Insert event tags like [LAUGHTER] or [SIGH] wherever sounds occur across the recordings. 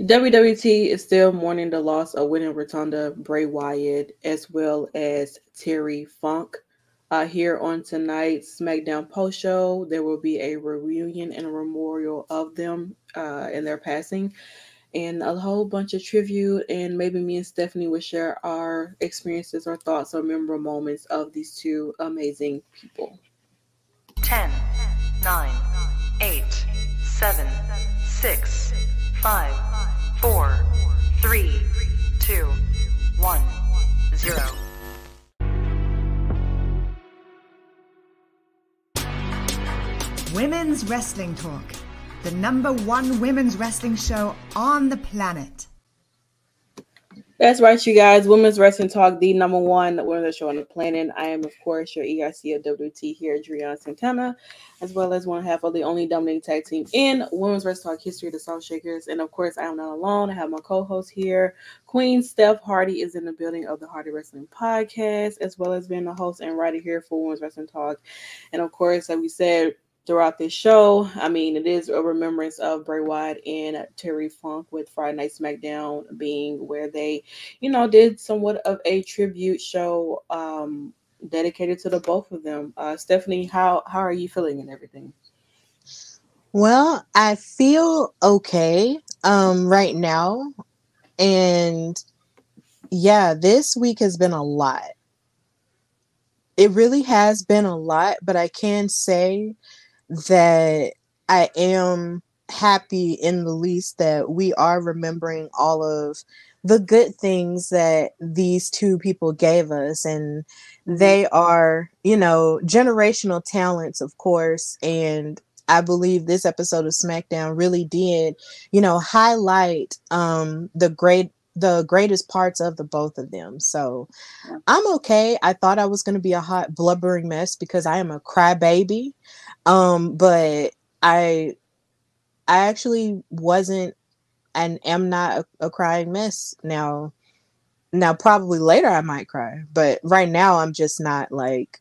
WWT is still mourning the loss of Windham Rotunda Bray Wyatt as well as Terry Funk. Uh, here on tonight's SmackDown post show, there will be a reunion and a memorial of them uh, and their passing, and a whole bunch of tribute. And maybe me and Stephanie will share our experiences or thoughts or memorable moments of these two amazing people. 10, 9, 8, 7, 6, 5, four, three, two, one, zero. Women's Wrestling Talk, the number one women's wrestling show on the planet. That's right, you guys. Women's Wrestling Talk, the number one women's show on the planet. I am, of course, your EIC of WT here, Adriana Santana, as well as one half of the only dominating tag team in Women's Wrestling Talk history, the Salt Shakers. And of course, I am not alone. I have my co-host here, Queen Steph Hardy, is in the building of the Hardy Wrestling Podcast, as well as being the host and writer here for Women's Wrestling Talk. And of course, like we said, throughout this show. I mean, it is a remembrance of Bray Wyatt and Terry Funk with Friday Night SmackDown being where they, you know, did somewhat of a tribute show um, dedicated to the both of them. Uh, Stephanie, how how are you feeling and everything? Well, I feel okay um, right now, and yeah, this week has been a lot. It really has been a lot, but I can say that I am happy in the least that we are remembering all of the good things that these two people gave us. And they are you know generational talents of course. And i believe this episode of smackdown really did you know highlight um the great the greatest parts of the both of them. So i'm okay. I thought i was going to be a hot blubbering mess because i am a crybaby um, but I I actually wasn't and am not a, a crying mess now. Now probably later I might cry, but right now I'm just not like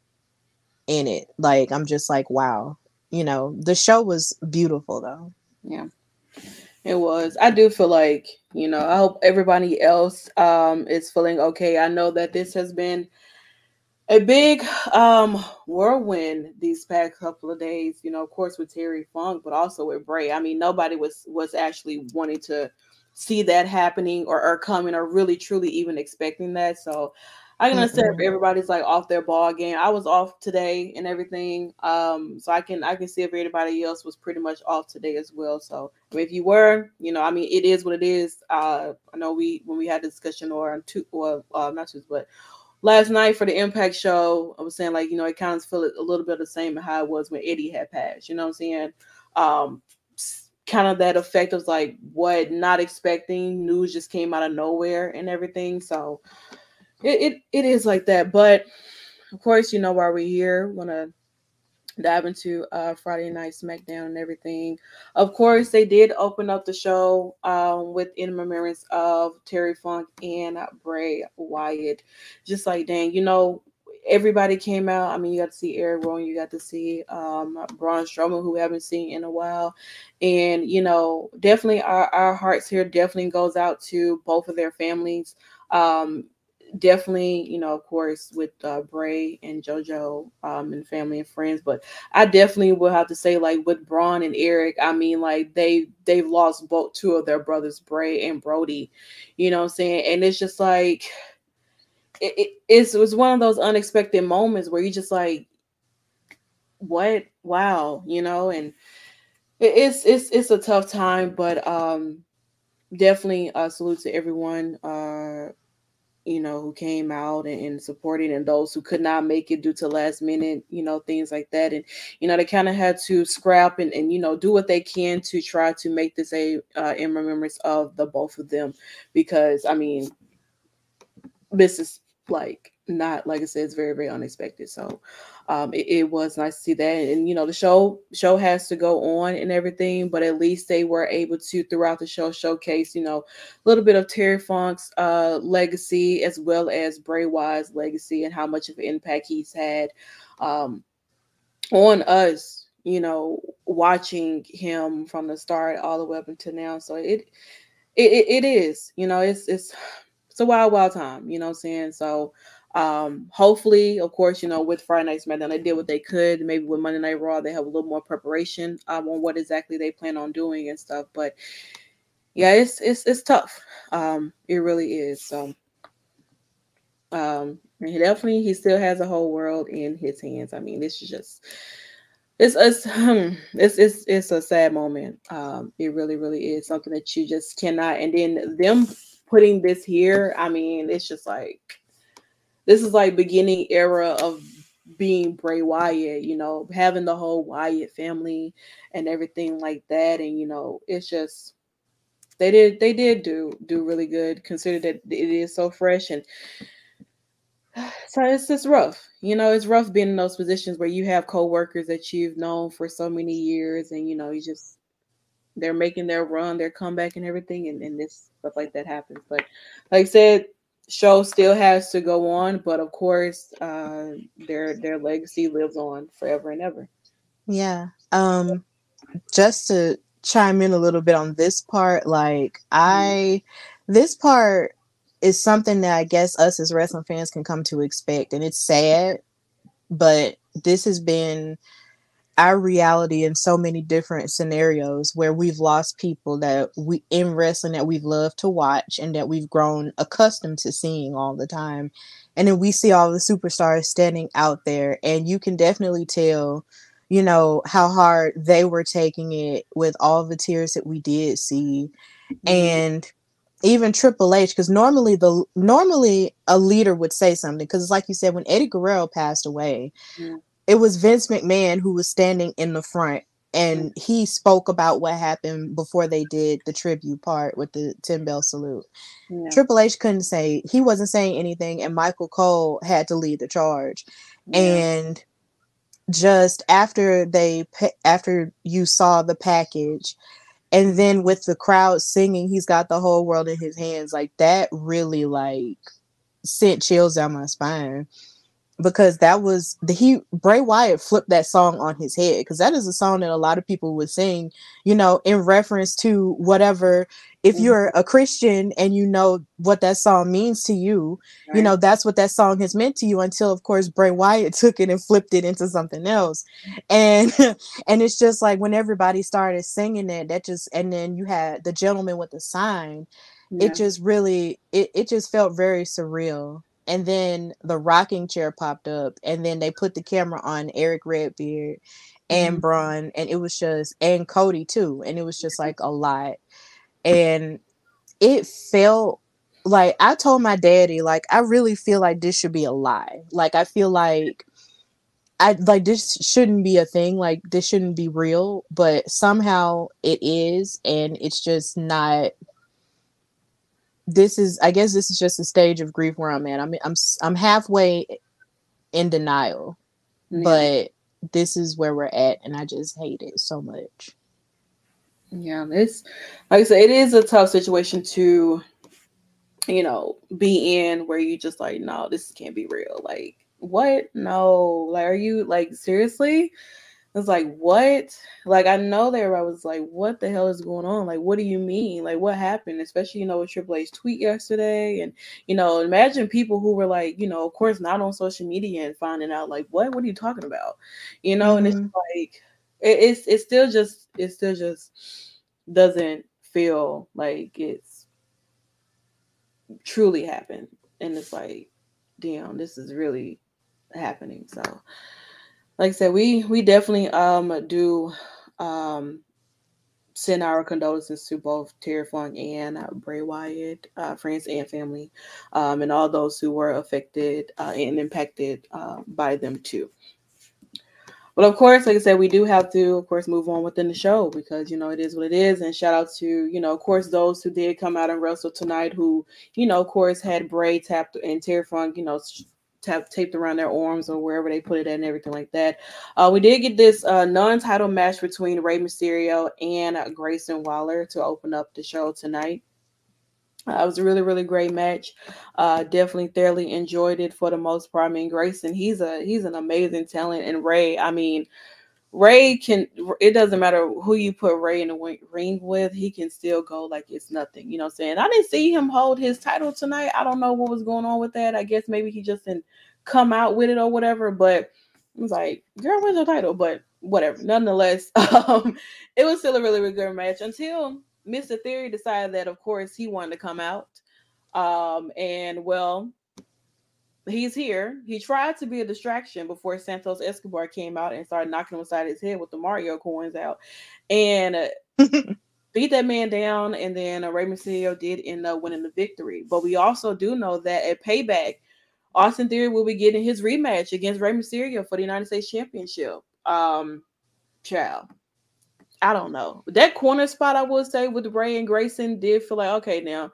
in it. Like I'm just like, wow. You know, the show was beautiful though. Yeah. It was. I do feel like, you know, I hope everybody else um is feeling okay. I know that this has been a big um whirlwind these past couple of days you know of course with terry funk but also with bray. I mean nobody was was actually wanting to see that happening or, or coming or really truly even expecting that. So i can understand if everybody's like off their ball game. I was off today and everything um so i can i can see if anybody else was pretty much off today as well. So if you were you know i mean it is what it is. Uh i know we when we had a discussion or on two or uh, not two but last night for the Impact show, I was saying like you know it kind of feel a little bit the same how it was when Eddie had passed. You know what I'm saying? Um, kind of that effect of like what not expecting news just came out of nowhere and everything. So it it, it is like that. But of course, you know why we're here. Want to dive into uh, Friday Night SmackDown and everything. Of course, they did open up the show um, with in remembrance of Terry Funk and Bray Wyatt. Just like, dang, you know, everybody came out. I mean, you got to see Erick Rowan, you got to see um, Braun Strowman, who we haven't seen in a while. And, you know, definitely our, our hearts here definitely goes out to both of their families. Um, definitely, you know, of course, with uh, Bray and JoJo um, and family and friends, but I definitely will have to say, like with Braun and Erick, I mean, like they they've lost both two of their brothers, Bray and Brodie. You know what I'm saying? And it's just like it, it, it's, it was one of those unexpected moments where you just like, what? Wow, you know, and it, it's it's it's a tough time, but um definitely a salute to everyone uh you know, who came out and, and supporting, and those who could not make it due to last minute, you know, things like that. And you know, they kind of had to scrap and, and you know do what they can to try to make this a uh, in remembrance of the both of them, because I mean, this is like not like I said, it's very very unexpected. So um, it, it, was nice to see that. And you know, the show show has to go on and everything, but at least they were able to throughout the show showcase, you know, a little bit of Terry Funk's uh, legacy as well as Bray Wyatt's legacy and how much of an impact he's had um, on us. You know, watching him from the start all the way up until now. So it it, it, is, you know, it's it's it's a wild, wild time, you know what I'm saying? So um hopefully, of course, you know, with Friday Night SmackDown, they did what they could. Maybe with Monday Night Raw, they have a little more preparation um on what exactly they plan on doing and stuff. But yeah, it's it's it's tough. Um, it really is. So um he definitely he still has a whole world in his hands. I mean, this is just it's it's it's it's it's a sad moment. Um, it really, really is something that you just cannot. And then them putting this here, I mean, it's just like this is like beginning era of being Bray Wyatt, you know, having the whole Wyatt family and everything like that. And you know, it's just they did they did do do really good consider that it is so fresh and [SIGHS] so it's just rough. You know, it's rough being in those positions where you have coworkers that you've known for so many years and you know, you just they're making their run, their comeback and everything, and, and this stuff like that happens. But like I said, show still has to go on, but of course, uh their their legacy lives on forever and ever. Yeah. Um just to chime in a little bit on this part, like. I this part is something that I guess us as wrestling fans can come to expect. And it's sad, but this has been our reality in so many different scenarios where we've lost people that we in wrestling that we've loved to watch and that we've grown accustomed to seeing all the time. And then we see all the superstars standing out there, and you can definitely tell, you know, how hard they were taking it with all the tears that we did see. Mm-hmm. And even Triple H, because normally the normally a leader would say something, because it's like you said, when Eddie Guerrero passed away. It was Vince McMahon who was standing in the front and mm. he spoke about what happened before they did the tribute part with the 10 bell salute. Yeah. Triple H couldn't say he wasn't saying anything, and Michael Cole had to lead the charge. Yeah. And just after they after you saw the package and then with the crowd singing he's got the whole world in his hands like that really like sent chills down my spine because that was the he Bray Wyatt flipped that song on his head because that is a song that a lot of people would sing, you know, in reference to whatever. If mm-hmm. you're a Christian and you know what that song means to you, right. you know that's what that song has meant to you until, of course, Bray Wyatt [LAUGHS] took it and flipped it into something else, and [LAUGHS] and it's just like when everybody started singing it, that just and then you had the gentleman with the sign, yeah. it just really it it just felt very surreal and then the rocking chair popped up and then they put the camera on Erick Redbeard and mm-hmm. Braun and it was just and Cody too and it was just like a lot and it felt like I told my daddy like I really feel like this should be a lie like I feel like I like this shouldn't be a thing like this shouldn't be real but somehow it is and it's just not this is I guess this is just a stage of grief where I'm at. I mean, I'm I'm halfway in denial, yeah. but this is where we're at, and I just hate it so much. Yeah, it's like I said, it is a tough situation to, you know, be in where you just like, no, this can't be real. Like, what? No, like, are you like seriously? Was like, what? Like, I know there I was like, what the hell is going on? Like, what do you mean? Like, what happened? Especially, you know, with Triple H tweet yesterday. And, you know, imagine people who were like, you know, of course, not on social media and finding out, like, what? What are you talking about? You know, mm-hmm. and it's mm-hmm. like, it, it's, it's still just, it still just doesn't feel like it's truly happened. And it's like, damn, this is really happening. So, like I said, we we definitely um do um send our condolences to both Terry Funk and uh, Bray Wyatt, uh, friends and family, um, and all those who were affected uh, and impacted uh, by them too. But of course, like I said, we do have to, of course, move on within the show because you know it is what it is. And shout out to you know, of course, those who did come out and wrestle tonight, who you know, of course, had Bray tapped and Terry Funk, you know, tap, taped around their arms or wherever they put it and everything like that. Uh, we did get this uh, non-title match between Rey Mysterio and uh, Grayson Waller to open up the show tonight. Uh, it was a really, really great match. Uh, definitely thoroughly enjoyed it for the most part. I mean, Grayson, he's a he's an amazing talent, and Rey, I mean, Rey can. It doesn't matter who you put Rey in the ring with. He can still go like it's nothing. You know what I'm saying? I didn't see him hold his title tonight. I don't know what was going on with that. I guess maybe he just didn't come out with it or whatever. But I was like, girl, where's your title? But whatever. Nonetheless, [LAUGHS] um, it was still a really, really good match until Mr. Theory decided that, of course, he wanted to come out. Um, and well, he's here. He tried to be a distraction before Santos Escobar came out and started knocking him aside his head with the Mario coins out, and uh, [LAUGHS] beat that man down. And then uh, Rey Mysterio did end up winning the victory. But we also do know that at Payback, Austin Theory will be getting his rematch against Rey Mysterio for the United States Championship. Um, child. I don't know. That corner spot, I would say, with Rey and Grayson did feel like, okay, now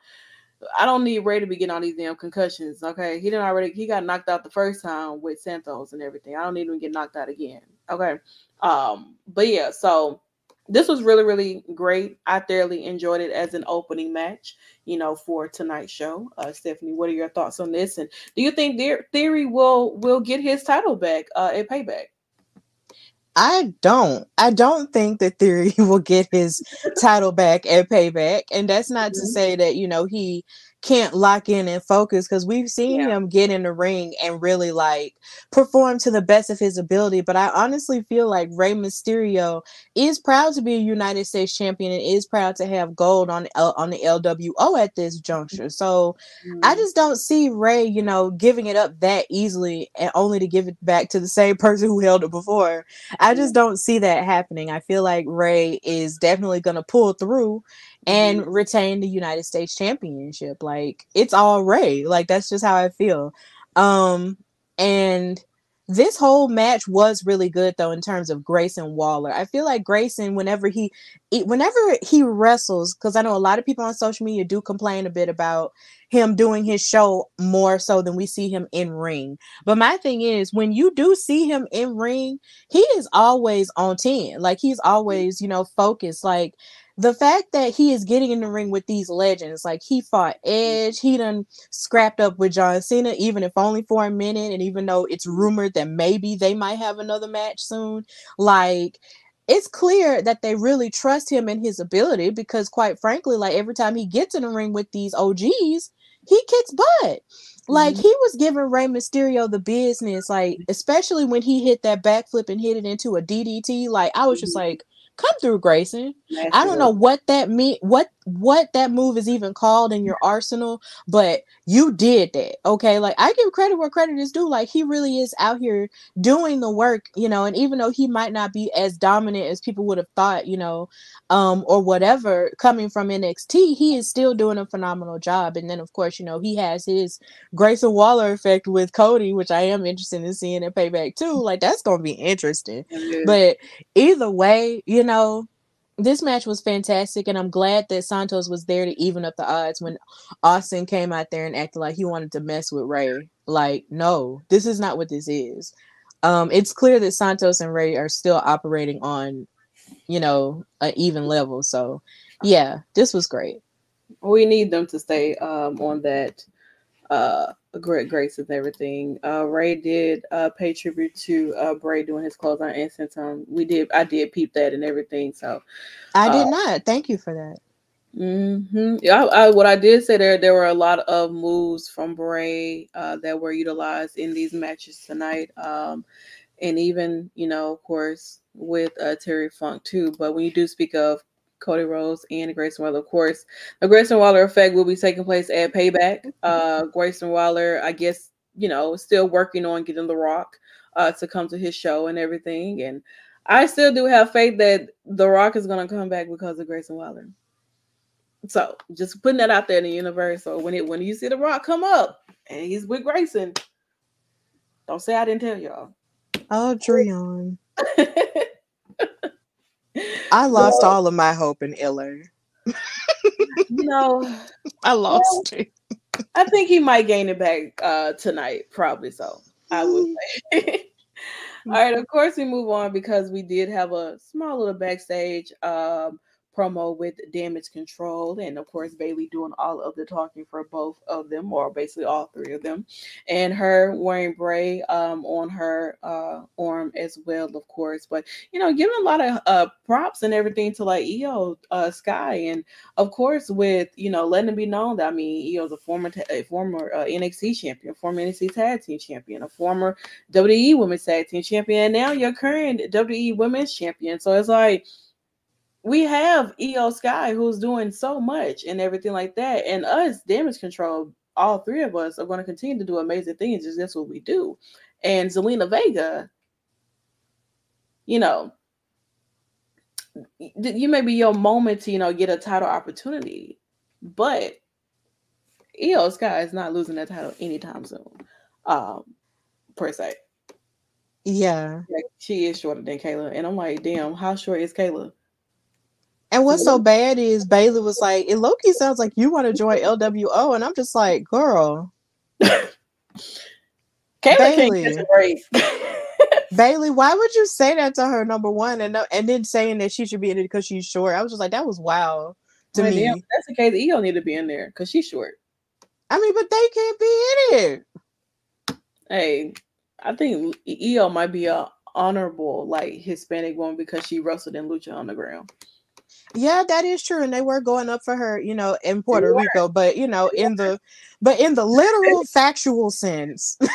I don't need Rey to be getting all these damn concussions. Okay. He didn't already he got knocked out the first time with Santos and everything. I don't need him to get knocked out again. Okay. Um, but yeah, so this was really, really great. I thoroughly enjoyed it as an opening match, you know, for tonight's show. Uh, Stephanie, what are your thoughts on this? And do you think their Theory will will get his title back uh, at Payback? I don't. I don't think that Theory [LAUGHS] will get his title back at Payback, and that's not mm-hmm. to say that you know he can't lock in and focus because we've seen yeah. him get in the ring and really like perform to the best of his ability. But I honestly feel like Rey Mysterio is proud to be a United States champion and is proud to have gold on L- on the LWO at this juncture. So mm-hmm. I just don't see Rey, you know, giving it up that easily and only to give it back to the same [LAUGHS] person who held it before. I just don't see that happening. I feel like Rey is definitely going to pull through and mm-hmm. retain the United States championship. Like it's all Rey. Like that's just how I feel. Um and this whole match was really good though in terms of Grayson Waller. I feel like Grayson, whenever he, whenever he wrestles, because I know a lot of people on social media do complain a bit about him doing his show more so than we see him in ring. But my thing is, when you do see him in ring, he is always on ten. Like he's always, you know, focused. Like the fact that he is getting in the ring with these legends, like he fought Edge, he done scrapped up with John Cena, even if only for a minute, and even though it's rumored that maybe they might have another match soon, like it's clear that they really trust him and his ability because quite frankly, like every time he gets in the ring with these OGs, he kicks butt. Like mm-hmm. he was giving Rey Mysterio the business, like especially when he hit that backflip and hit it into a DDT. Like I was just mm-hmm. like, come through, Grayson. I don't know what that mean, what what that move is even called in your arsenal, but you did that. Okay. Like I give credit where credit is due. Like he really is out here doing the work, you know, and even though he might not be as dominant as people would have thought, you know, um, or whatever coming from NXT, he is still doing a phenomenal job. And then of course, you know, he has his Grayson Waller effect with Cody, which I am interested in seeing in payback too. Like that's gonna be interesting. Mm-hmm. But either way, you know, this match was fantastic, and I'm glad that Santos was there to even up the odds when Austin came out there and acted like he wanted to mess with Rey. Like, no, this is not what this is. Um, it's clear that Santos and Rey are still operating on, you know, an even level. So, yeah, this was great. We need them to stay um, on that uh great grace and everything. Uh Rey did uh pay tribute to uh Bray doing his clothes on instant time. We did I did peep that and everything. So I did uh, not. Thank you for that. Mm-hmm. Yeah, I, I, what I did say there, there were a lot of moves from Bray uh, that were utilized in these matches tonight, um, and even you know, of course, with uh, Terry Funk too. But when you do speak of Cody Rhodes and Grayson Waller. Of course, the Grayson Waller effect will be taking place at Payback. Uh, Grayson Waller, I guess, you know, still working on getting The Rock uh, to come to his show and everything. And I still do have faith that The Rock is going to come back because of Grayson Waller. So just putting that out there in the universe. So when it when you see The Rock come up and he's with Grayson, don't say I didn't tell y'all. Oh, Dreon. [LAUGHS] I [LAUGHS] lost all of my hope in Iller. [LAUGHS] you know, I lost it. I think he might gain it back uh, tonight, probably so. I would say. [LAUGHS] all right, of course we move on because we did have a small little backstage um, promo with Damage Control, and of course Bayley doing all of the talking for both of them, or basically all three of them, and her wearing Bray um, on her uh, arm as well, of course. But you know, giving a lot of uh, props and everything to like Iyo uh, Sky, and of course with you know letting it be known that I mean Iyo's a former t- a former uh, NXT champion, former NXT Tag Team champion, a former WWE Women's Tag Team champion, and now your current WWE Women's Champion. So it's like we have Iyo Sky who's doing so much and everything like that, and us Damage Control. All three of us are going to continue to do amazing things. Is that's what we do. And Zelina Vega, you know, you may be your moment to you know get a title opportunity, but Iyo Sky is not losing that title anytime soon, um, per se. Yeah. Like, she is shorter than Kayla, and I'm like, damn, how short is Kayla? And what's so bad is Bayley was like, it Loki sounds like you want to join LWO, and I'm just like, girl. Kayla Bayley. can't catch a break. [LAUGHS] Bayley, why would you say that to her? Number one, and and then saying that she should be in it because she's short. I was just like, that was wow to Like, me. damn, that's the case. Iyo need to be in there because she's short. I mean, but they can't be in it. Hey, I think Iyo might be a honorable like Hispanic woman because she wrestled in Lucha Underground. Yeah, that is true, and they were going up for her, you know, in Puerto. Rico. But you know, in the but in the literal [LAUGHS] factual sense, [LAUGHS]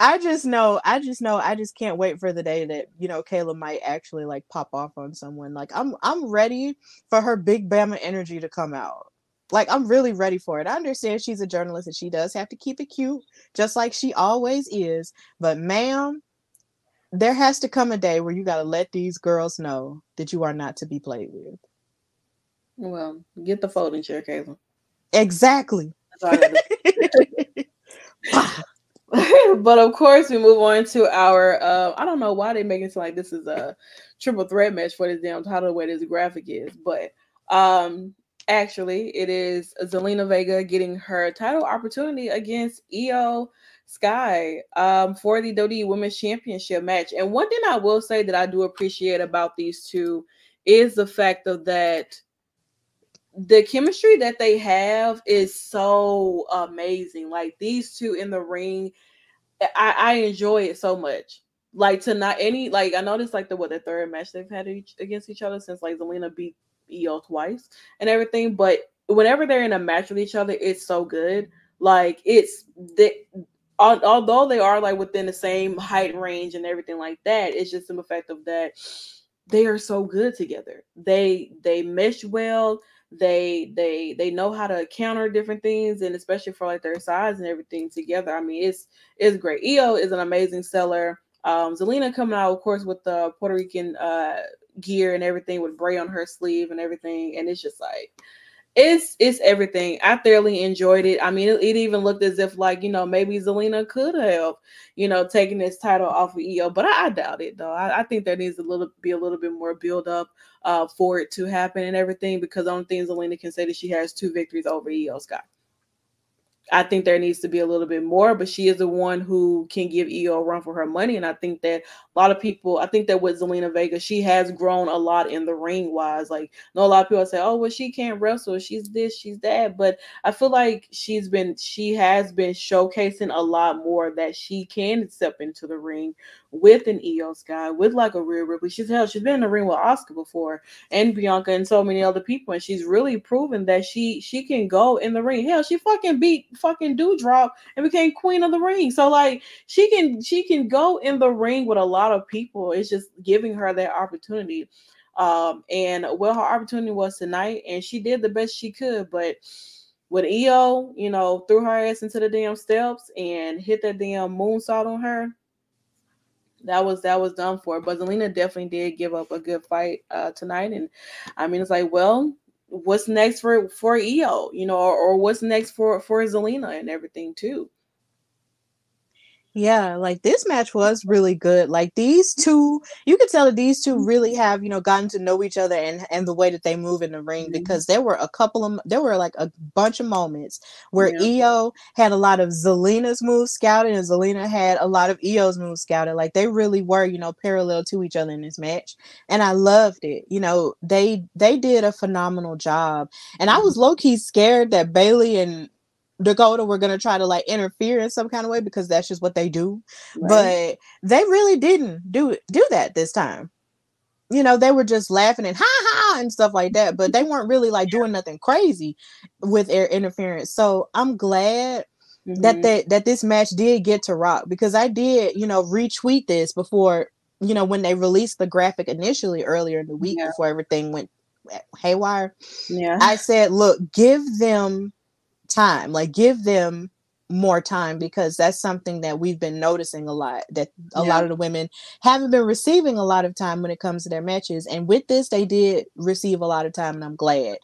I just know, I just know, I just can't wait for the day that you know Kayla might actually like pop off on someone. Like I'm, I'm ready for her big Bama energy to come out. Like I'm really ready for it. I understand she's a journalist and she does have to keep it cute, just like she always is. But ma'am, there has to come a day where you got to let these girls know that you are not to be played with. well, get the folding chair, Kayla. Exactly. That's all I gotta [LAUGHS] but of course, we move on to our. Uh, I don't know why they make it like this is a triple threat match for this damn title the way this graphic is, but um, actually, it is Zelina Vega getting her title opportunity against Iyo Sky um, for the WWE Women's Championship match. And one thing I will say that I do appreciate about these two is the fact of that the chemistry that they have is so amazing. Like these two in the ring, I, I enjoy it so much. Like to not any like I noticed like the what the third match they've had each, against each other since like Zelina beat Iyo twice and everything. But whenever they're in a match with each other, it's so good. Like it's the although they are like within the same height range and everything like that, it's just the fact of that they are so good together. They they mesh well. They they they know how to counter different things and especially for like their size and everything together. I mean it's it's great. Iyo is an amazing seller. Um zelina coming out of course with the puerto rican uh gear and everything with bray on her sleeve and everything. And it's just like it's it's everything. I thoroughly enjoyed it. I mean it, it even looked as if like you know maybe zelina could have you know taken this title off of Iyo but i, I doubt it though. I, I think there needs a little be a little bit more build up uh, for it to happen and everything because the only thing Zelina can say that she has two victories over Iyo Sky. I think there needs to be a little bit more, but she is the one who can give Iyo a run for her money. And I think that a lot of people, I think that with Zelina Vega, she has grown a lot in the ring wise. Like, know a lot of people say, oh, well, she can't wrestle. She's this, she's that. But I feel like she's been, she has been showcasing a lot more that she can step into the ring with an Iyo guy, with like a Rhea Ripley. She's hell, she's been in the ring with Asuka before and Bianca and so many other people. And she's really proven that she she can go in the ring. Hell, she fucking beat fucking Doudrop and became queen of the ring. So like she can she can go in the ring with a lot of people. It's just giving her that opportunity. Um, and well, her opportunity was tonight, and she did the best she could, but with Iyo, you know, threw her ass into the damn steps and hit that damn moonsault on her that was that was done for. But Zelina definitely did give up a good fight uh, tonight, and I mean it's like, well, what's next for for Iyo, you know, or, or what's next for for Zelina and everything too. Yeah, like this match was really good. Like these two, you could tell that these two really have, you know, gotten to know each other and and the way that they move in the ring Mhm. because there were a couple of there were like a bunch of moments where Yeah. Iyo had a lot of Zelina's moves scouted and Zelina had a lot of Iyo's moves scouted. Like they really were, you know, parallel to each other in this match. And I loved it. You know, they they did a phenomenal job. And I was low key scared that Bayley and Dakota were gonna try to like interfere in some kind of way because that's just what they do. Right? But they really didn't do do that this time. You know, they were just laughing and ha ha and stuff like that, but they weren't really like doing nothing crazy with their interference. So I'm glad that Mhm. that that this match did get to rock because I did, you know, retweet this before, you know, when they released the graphic initially earlier in the week Yeah. before everything went haywire. yeah. I said, look, give them time, like give them more time because that's something that we've been noticing a lot that a Yeah. lot of the women haven't been receiving a lot of time when it comes to their matches and with this they did receive a lot of time and I'm glad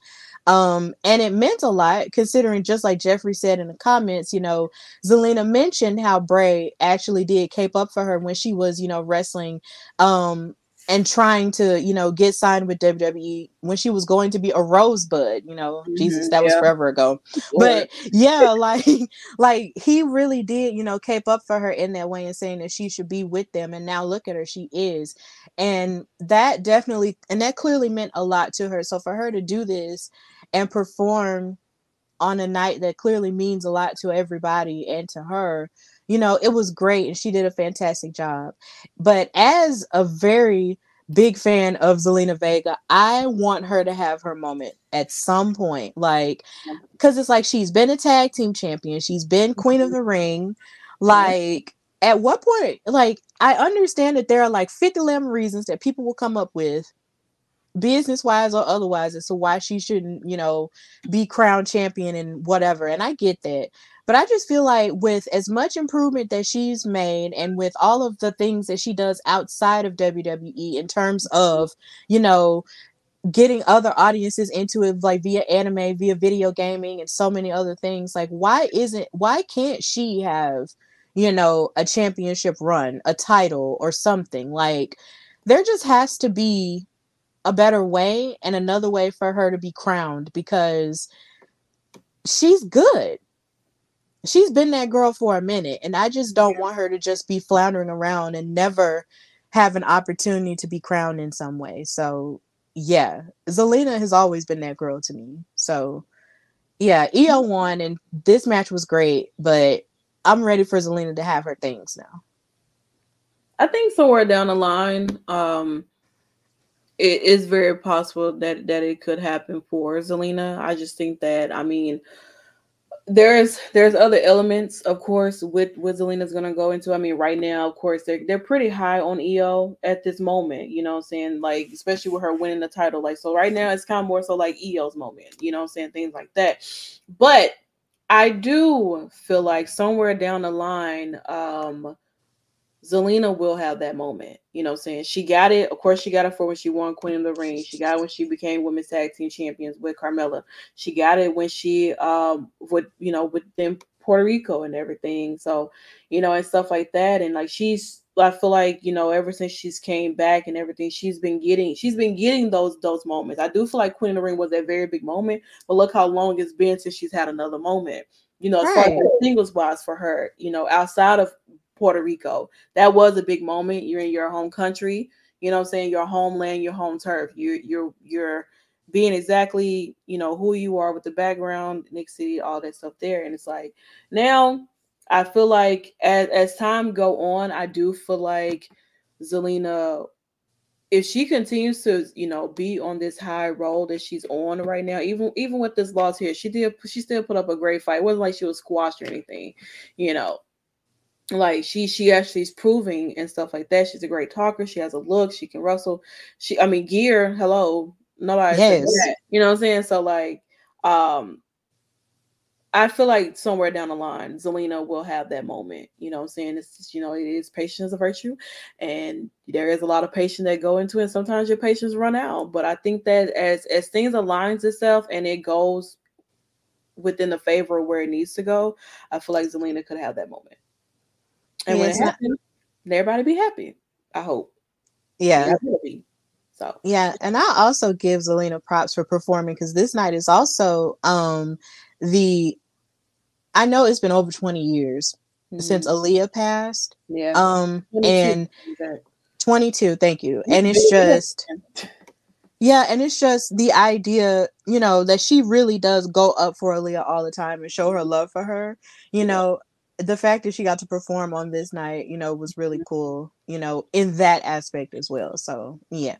um and it meant a lot considering just like Jeffrey said in the comments you know Zelina mentioned how Bray actually did cape up for her when she was you know wrestling um and trying to you know get signed with WWE when she was going to be a rosebud you know Jesus Mhm, that was forever ago. But [LAUGHS] yeah like [LAUGHS] like he really did you know cape up for her in that way and saying that she should be with them and now look at her she is. And that definitely and that clearly meant a lot to her. So for her to do this and perform on a night that clearly means a lot to everybody and to her you know it was great and she did a fantastic job. But as a very big fan of Zelina Vega I want her to have her moment at some point like because it's like she's been a tag team champion she's been queen of mm-hmm. the ring like at what point like i understand that there are like 50 lemon reasons that people will come up with business wise or otherwise as to why she shouldn't you know be crowned champion and whatever and i get that but i just feel like with as much improvement that she's made and with all of the things that she does outside of wwe in terms of you know getting other audiences into it like via anime via video gaming and so many other things like why isn't why can't she have you know a championship run a title or something? Like there just has to be a better way and another way for her to be crowned because she's good she's been that girl for a minute and i just don't want her to just be floundering around and never have an opportunity to be crowned in some way so yeah, Zelina has always been that girl to me. So yeah, Iyo won and this match was great, but I'm ready for Zelina to have her things now. I think somewhere down the line, um, it is very possible that that it could happen for Zelina. I just think that I mean, there's there's other elements, of course, with with Zelina's gonna go into. I mean, right now, of course, they're they're pretty high on Iyo at this moment. You know, what I'm saying like especially with her winning the title. Like so, right now it's kind of more so like Iyo's moment. You know, what I'm saying things like that. But I do feel like somewhere down the line, um, Zelina will have that moment. You know, what I'm saying she got it. Of course, she got it for when she won Queen of the Ring. She got it when she became women's tag team champions with Carmella. She got it when she um with you know with them Puerto Rico and everything. So you know and stuff like that. And like she's I feel like you know ever since she's came back and everything, she's been getting she's been getting those those moments. I do feel like Queen of the Ring was a very big moment, but look how long it's been since she's had another moment. You know, as far Right. as singles wise for her, you know, outside of Puerto Rico, that was a big moment. You're in your home country, you know what I'm saying, your homeland, your home turf. You're you're you're being exactly, you know, who you are with the background, Nick City, all that stuff there. And it's like now I feel like as as time go on, I do feel like Zelina if she continues to, you know, be on this high roll that she's on right now, even even with this loss here, she did she still put up a great fight. It wasn't like she was squashed or anything, you know. Like she she actually is proving and stuff like that. She's a great talker. She has a look. She can wrestle. She I mean gear. Hello, nobody Yes. that. You know what I'm saying? So like, um, I feel like somewhere down the line, Zelina will have that moment. You know what I'm saying? It's just, you know, it is patience a virtue. And there is a lot of patience that go into it. Sometimes your patience run out. But I think that as as things aligns itself and it goes within the favor of where it needs to go, I feel like Zelina could have that moment. And Yeah, when it it's not- happens, everybody be happy. I hope. Yeah. Be. So Yeah, and I also give Zelina props for performing because this night is also um the I know it's been over 20 years since mhm. Aaliyah passed. yeah. Um 22. and Exactly. 22. 22, thank you. And it's just yeah, and it's just the idea, you know, that she really does go up for Aaliyah all the time and show her love for her. You know, the fact that she got to perform on this night, you know, was really cool, you know, in that aspect as well. So yeah.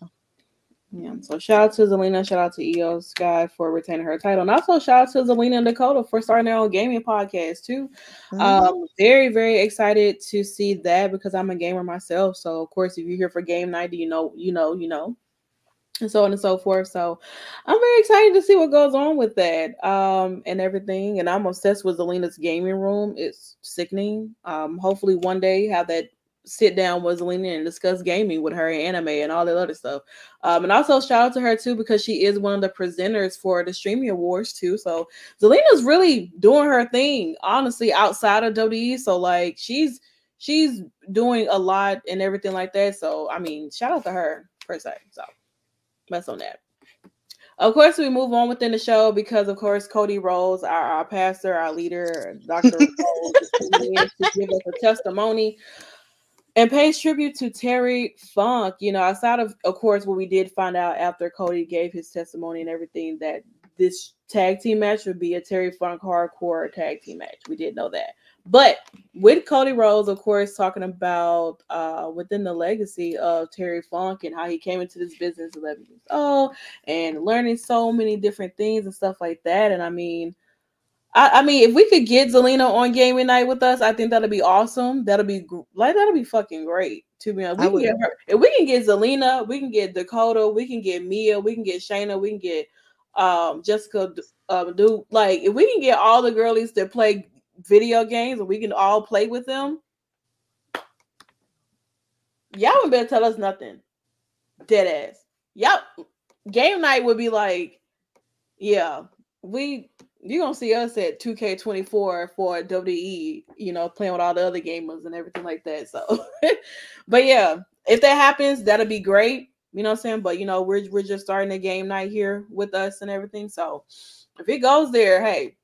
Yeah. So shout out to Zelina, shout out to Iyo Sky for retaining her title. And also shout out to Zelina and Dakota for starting their own gaming podcast too. Mhm. Um, very, very excited to see that because I'm a gamer myself. So of course, if you're here for game night, do you know, you know, you know, and so on and so forth. So I'm very excited to see what goes on with that um, and everything. And I'm obsessed with Zelina's gaming room. It's sickening. Um, hopefully, one day have that sit down with Zelina and discuss gaming with her and anime and all that other stuff. Um, and also shout out to her too because she is one of the presenters for the streaming awards too. So Zelina's really doing her thing, honestly, outside of WWE. So like she's she's doing a lot and everything like that. So I mean, shout out to her per se. So that's on that. Of course, we move on within the show because, of course, Cody Rhodes, our, our pastor, our leader, Dr. [LAUGHS] Rhodes, is coming in to give us a testimony and pays tribute to Terry Funk. You know, outside of, of course, what we did find out after Cody gave his testimony and everything that this tag team match would be a Terry Funk hardcore tag team match. We did know that. But with Cody Rhodes, of course, talking about uh, within the legacy of Terry Funk and how he came into this business 11 years old and learning so many different things and stuff like that. And I mean, I, I mean, if we could get Zelina on gaming night with us, I think that'll be awesome. That'll be like that'll be fucking great. To be honest, we can get her. If we can get Zelina, we can get Dakota, we can get Mia, we can get Shayna, we can get um Jessica. Do like if we can get all the girlies that play video games and we can all play with them. Y'all wouldn't better tell us nothing. Dead ass. Yep. Game night would be like, yeah, we you're gonna see us at 2K24 for WWE, you know, playing with all the other gamers and everything like that. So, [LAUGHS] but yeah, if that happens, that'll be great. You know what I'm saying? But you know, we're we're just starting a game night here with us and everything. So, if it goes there, hey,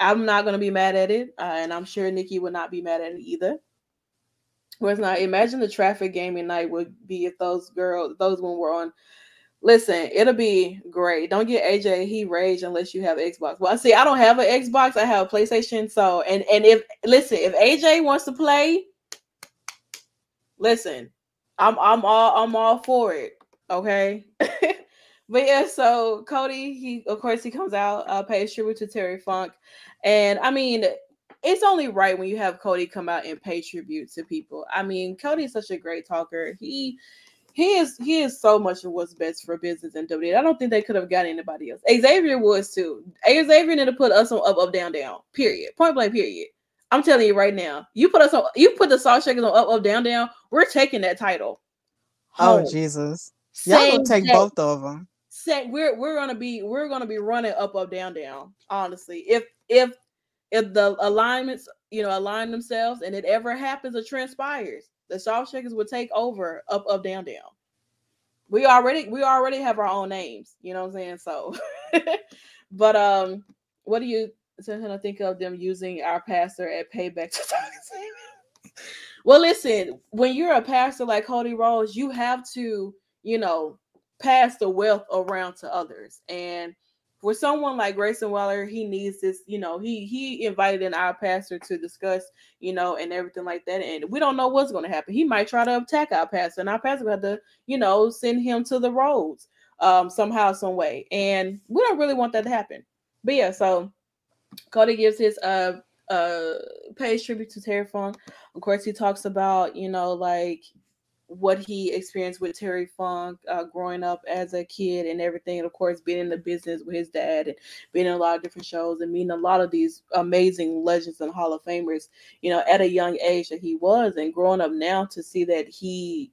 I'm not gonna be mad at it, uh, and I'm sure Nikki would not be mad at it either. Whereas now, imagine the traffic gaming night would be if those girls, those when were on. Listen, it'll be great. Don't get AJ he rage unless you have Xbox. Well, see, I don't have an Xbox. I have a PlayStation. So, and and if listen, if AJ wants to play, listen, I'm I'm all I'm all for it. Okay. [LAUGHS] but yeah, so Cody, he of course he comes out, uh, pays tribute to Terry Funk, and I mean, it's only right when you have Cody come out and pay tribute to people. I mean, Cody's such a great talker. He he is he is so much of what's best for business in WWE. I don't think they could have got anybody else. Xavier was too. Xavier need to put us on up, up, down, down. Period. Point blank. Period. I'm telling you right now. You put us on. You put the Salt Shakers on up, up, down, down. We're taking that title. Oh. Jesus. Y'all Same gonna take day. both of them. Say we're we're gonna be we're gonna be running up, up, down, down. Honestly, if if if the alignments you know align themselves and it ever happens or transpires, the Salt Shakers will take over up, up, down, down. We already we already have our own names. You know what I'm saying? So, [LAUGHS] but um, what do you something I think of them using our pastor at payback to Well, listen, when you're a pastor like Cody Rhodes, you have to, you know, pass the wealth around to others. And for someone like Grayson Waller, he needs this, you know, he he invited in our pastor to discuss, you know, and everything like that. And we don't know what's going to happen. He might try to attack our pastor, and our pastor have to, you know, send him to the roads um somehow, some way. And we don't really want that to happen. But yeah, so Cody gives his uh uh pays tribute to Terry Funk. Of course, he talks about, you know, like what he experienced with Terry Funk uh, growing up as a kid and everything. And of course, being in the business with his dad and being in a lot of different shows and meeting a lot of these amazing legends and Hall of Famers, you know, at a young age that he was and growing up now to see that he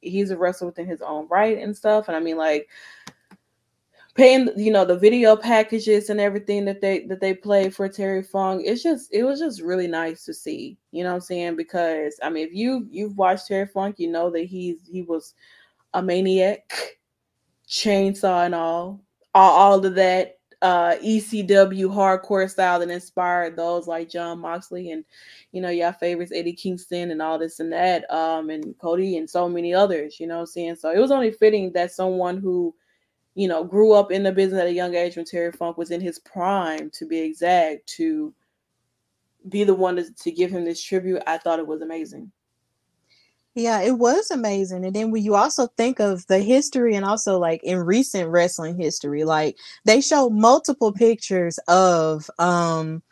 he's a wrestler within his own right and stuff. And I mean, like, paying you know the video packages and everything that they that they play for Terry Funk it's just it was just really nice to see you know what I'm saying? Because I mean if you you've watched Terry Funk you know that he's he was a maniac chainsaw and all all, all of that uh ECW hardcore style that inspired those like Jon Moxley and you know your favorites Eddie Kingston and all this and that um and Cody and so many others you know what I'm saying? So it was only fitting that someone who you know, grew up in the business at a young age when Terry Funk was in his prime, to be exact, to be the one to, to give him this tribute, I thought it was amazing. Yeah, it was amazing. And then when you also think of the history and also like in recent wrestling history, like they show multiple pictures of um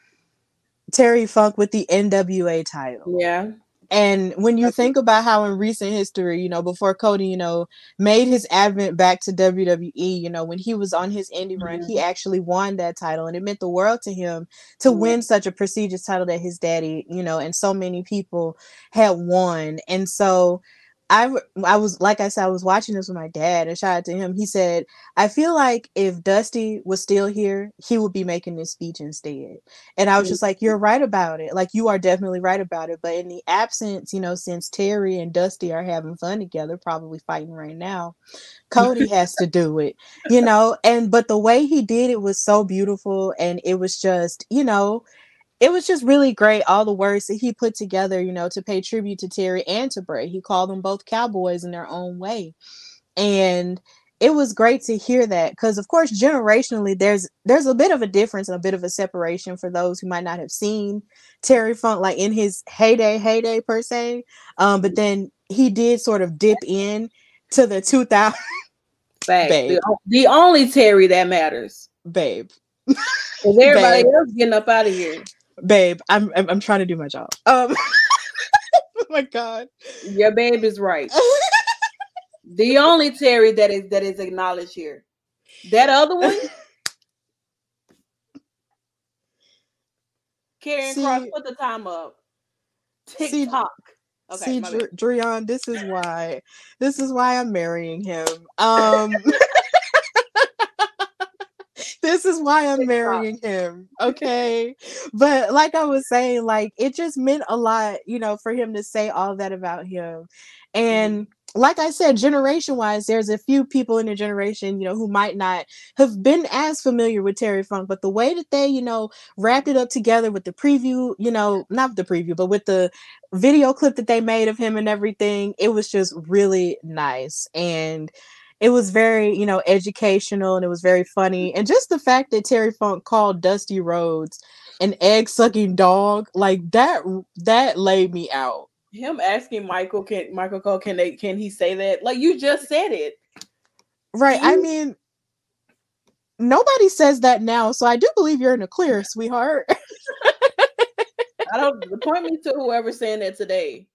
Terry Funk with the NWA title. Yeah. And when you think about how in recent history, you know, before Cody, you know, made his advent back to WWE, you know, when he was on his indie run, he actually won that title. And it meant the world to him to win such a prestigious title that his daddy, you know, and so many people had won. And so I I was like I said, I was watching this with my dad, and shout out to him. He said, "I feel like if Dusty was still here, he would be making this speech instead." And I was mm. just like, "You're right about it. Like you are definitely right about it." But in the absence, you know, since Terry and Dusty are having fun together, probably fighting right now, Cody [LAUGHS] has to do it, you know. And but the way he did it was so beautiful, and it was just, you know, it was just really great. All the words that he put together, you know, to pay tribute to Terry and to Bray. He called them both cowboys in their own way. And it was great to hear that because of course generationally there's there's a bit of a difference and a bit of a separation for those who might not have seen Terry Funk like in his heyday heyday per se um but then he did sort of dip in to the 2000 [LAUGHS] babe. The, the only Terry that matters babe everybody [LAUGHS] babe. else getting up out of here babe, I'm, I'm I'm trying to do my job. Um, [LAUGHS] oh my god, your babe is right. the only Terry that is that is acknowledged here. That other one, [LAUGHS] Karen see, Cross, put the time up. TikTok. See, okay, see, Drian, this is why. This is why I'm marrying him. Um. [LAUGHS] this is why I'm marrying him. Okay. but like I was saying, like it just meant a lot, you know, for him to say all that about him. And mm-hmm. like I said, generation wise, there's a few people in the generation, you know, who might not have been as familiar with Terry Funk, but the way that they, you know, wrapped it up together with the preview, you know, not the preview, but with the video clip that they made of him and everything, it was just really nice. And it was very, you know, educational and it was very funny. Mm-hmm. And just the fact that Terry Funk called Dusty Rhodes an egg sucking dog, like that that laid me out. Him asking Michael can Michael Cole can they can he say that? Like you just said it. Right. You, I mean nobody says that now, so I do believe you're in a clear, [LAUGHS] sweetheart. [LAUGHS] I don't point me to whoever's saying that today.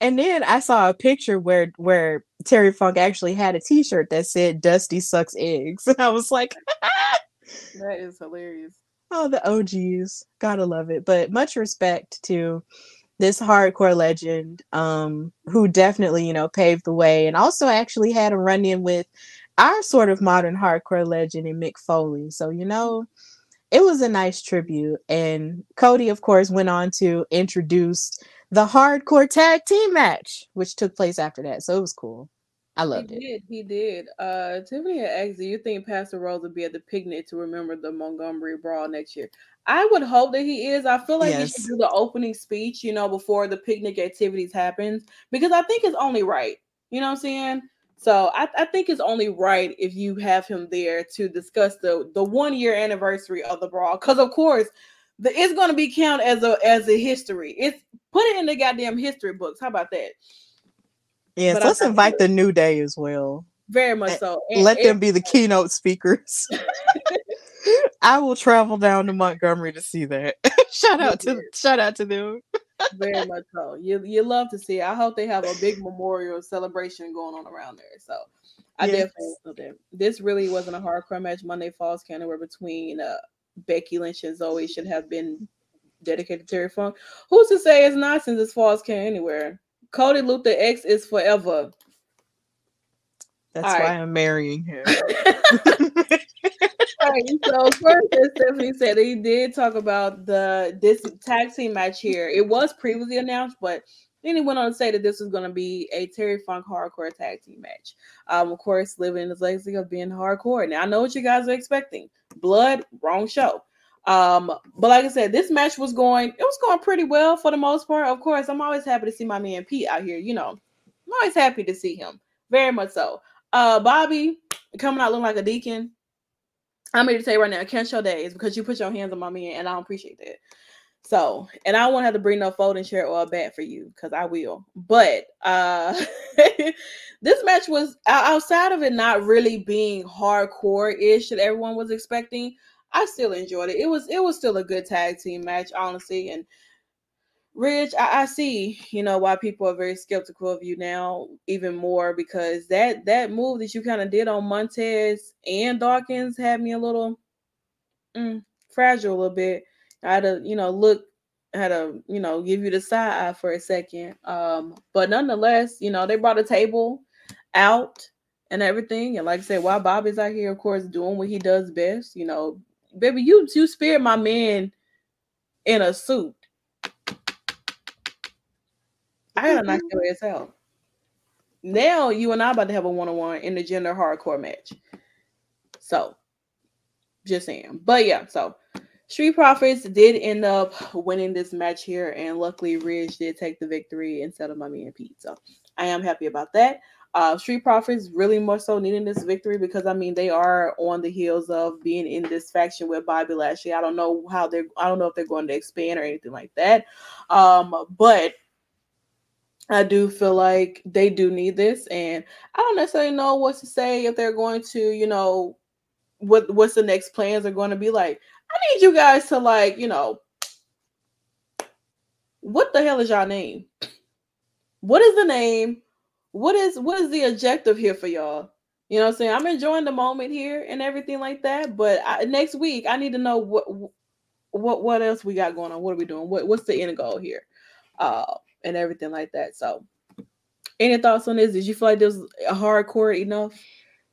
And then I saw a picture where where Terry Funk actually had a T-shirt that said "Dusty sucks eggs," [LAUGHS] and I was like, [LAUGHS] "That is hilarious." Oh, the OGs, gotta love it. But much respect to this hardcore legend, um, who definitely you know paved the way, and also actually had a run in with our sort of modern hardcore legend in Mick Foley. So you know, it was a nice tribute. And Cody, of course, went on to introduce the hardcore tag team match, which took place after that. So it was cool. I loved it. he it. Did, he did. Uh, Tiffany had asked, "Do you think Pastor Rose will be at the picnic to remember the Montgomery Brawl next year?" I would hope that he is. I feel like yes. he should do the opening speech, you know, before the picnic activities happens, because I think it's only right. You know what I'm saying? So I, I think it's only right if you have him there to discuss the the one year anniversary of the brawl, because of course the, it's going to be counted as a as a history. It's put it in the goddamn history books. How about that? Yes, but let's invite the new day as well. Very much so. And, Let and, them be the keynote speakers. [LAUGHS] I will travel down to Montgomery to see that. [LAUGHS] shout out to shout out to them. Very much so. You you love to see. It. I hope they have a big memorial celebration going on around there. So I yes. definitely this really wasn't a hardcore match. Monday Falls County were between uh, Becky Lynch and Zoe should have been dedicated to Terry Funk. Who's to say it's not since as far as can anywhere? Cody Luther X is forever. That's All why right. I'm marrying him. All right, so first, as Stephanie said, he did talk about the this tag team match here. It was previously announced, but then he went on to say that this was going to be a Terry Funk hardcore tag team match. Um, of course, living his legacy of being hardcore. Now I know what you guys are expecting: blood, wrong show. Um, but like I said, this match was going, it was going pretty well for the most part. Of course, I'm always happy to see my man Pete out here. You know, I'm always happy to see him, very much so. Uh, Bobby coming out looking like a deacon. I'm here to tell you right now, can't show days because you put your hands on my man, and I don't appreciate that. So, and I won't have to bring no folding chair or a bat for you because I will. But uh [LAUGHS] this match was outside of it not really being hardcore-ish that everyone was expecting. I still enjoyed it. It was it was still a good tag team match, honestly. And Ridge, I, I see, you know, why people are very skeptical of you now, even more because that that move that you kind of did on Montez and Dawkins had me a little mm, fragile a little bit. I had to, you know, look, had to, you know, give you the side eye for a second. Um, but nonetheless, you know, they brought a table out and everything. And like I said, while Bobby's out here, of course, doing what he does best, you know, baby, you you spared my man in a suit. I gotta knock your ass out. Now you and I about to have a one-on-one in the gender hardcore match. So just saying. But yeah, so Street Profits did end up winning this match here, and luckily Ridge did take the victory instead of my man Pete. So I am happy about that. Uh, Street Profits really more so needing this victory because I mean they are on the heels of being in this faction with Bobby Lashley. I don't know how they're I don't know if they're going to expand or anything like that. Um, but I do feel like they do need this, and I don't necessarily know what to say if they're going to, you know, what what's the next plans are going to be like. I need you guys to like, you know, what the hell is y'all name? What is the name? What is what is the objective here for y'all? You know I'm saying? I'm enjoying the moment here and everything like that, but I, next week I need to know what what what else we got going on. What are we doing? What what's the end goal here? Uh and everything like that. So any thoughts on this? Did you feel like this was hardcore enough?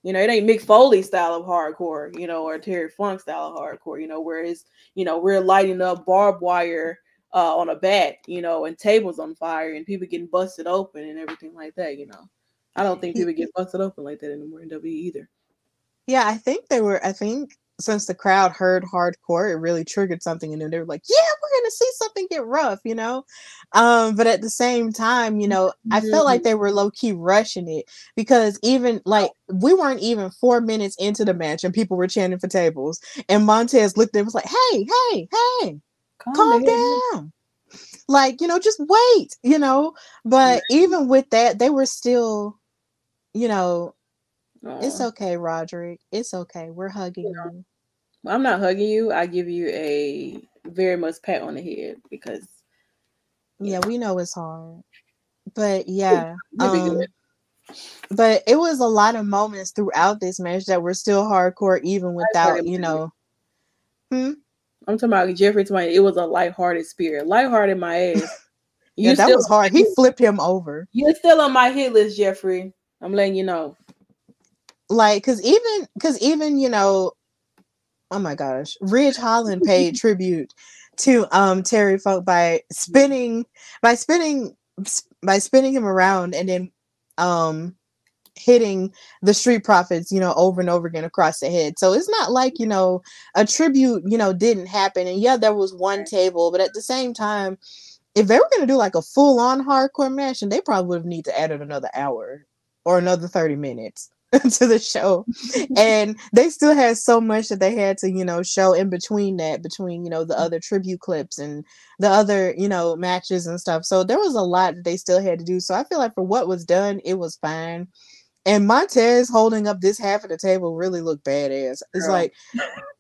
You know, it ain't Mick Foley style of hardcore, you know, or Terry Funk style of hardcore, you know, where it's, you know, we're lighting up barbed wire uh, on a bat, you know, and tables on fire and people getting busted open and everything like that, you know. I don't think people get [LAUGHS] busted open like that anymore in WWE either. Yeah, I think they were. I think since the crowd heard hardcore, it really triggered something in them. They were like, "Yeah, we're gonna see something get rough," you know. Um, but at the same time, you know, I felt like they were low key rushing it because even like we weren't even four minutes into the match and people were chanting for tables, and Montez looked at and was like, "Hey, hey, hey, calm down." Like, you know, just wait, you know. But even with that, they were still, you know, it's okay, Roderick. It's okay. We're hugging you. I'm not hugging you. I give you a very much pat on the head because Yeah, we know it's hard. But yeah. Um, but it was a lot of moments throughout this match that were still hardcore, even without, you know. Hmm? I'm talking about Jeffrey Twain. It was a lighthearted spirit. Lighthearted my [LAUGHS] ass. Yeah, that was hard. He flipped him over. You're still on my hit list, Jeffrey. I'm letting you know. Like, cause even cause even, you know, oh my gosh, Ridge Holland paid [LAUGHS] tribute to um Terry Funk by spinning by spinning by spinning him around and then um hitting the street profits you know over and over again across the head. So it's not like you know a tribute you know didn't happen. And yeah there was one table but at the same time if they were going to do like a full-on hardcore match and they probably would have need to add another hour or another 30 minutes [LAUGHS] to the show [LAUGHS] and they still had so much that they had to you know show in between that between you know the other tribute clips and the other you know matches and stuff so there was a lot that they still had to do so i feel like for what was done it was fine and Montez holding up this half of the table really looked badass. It's Girl. like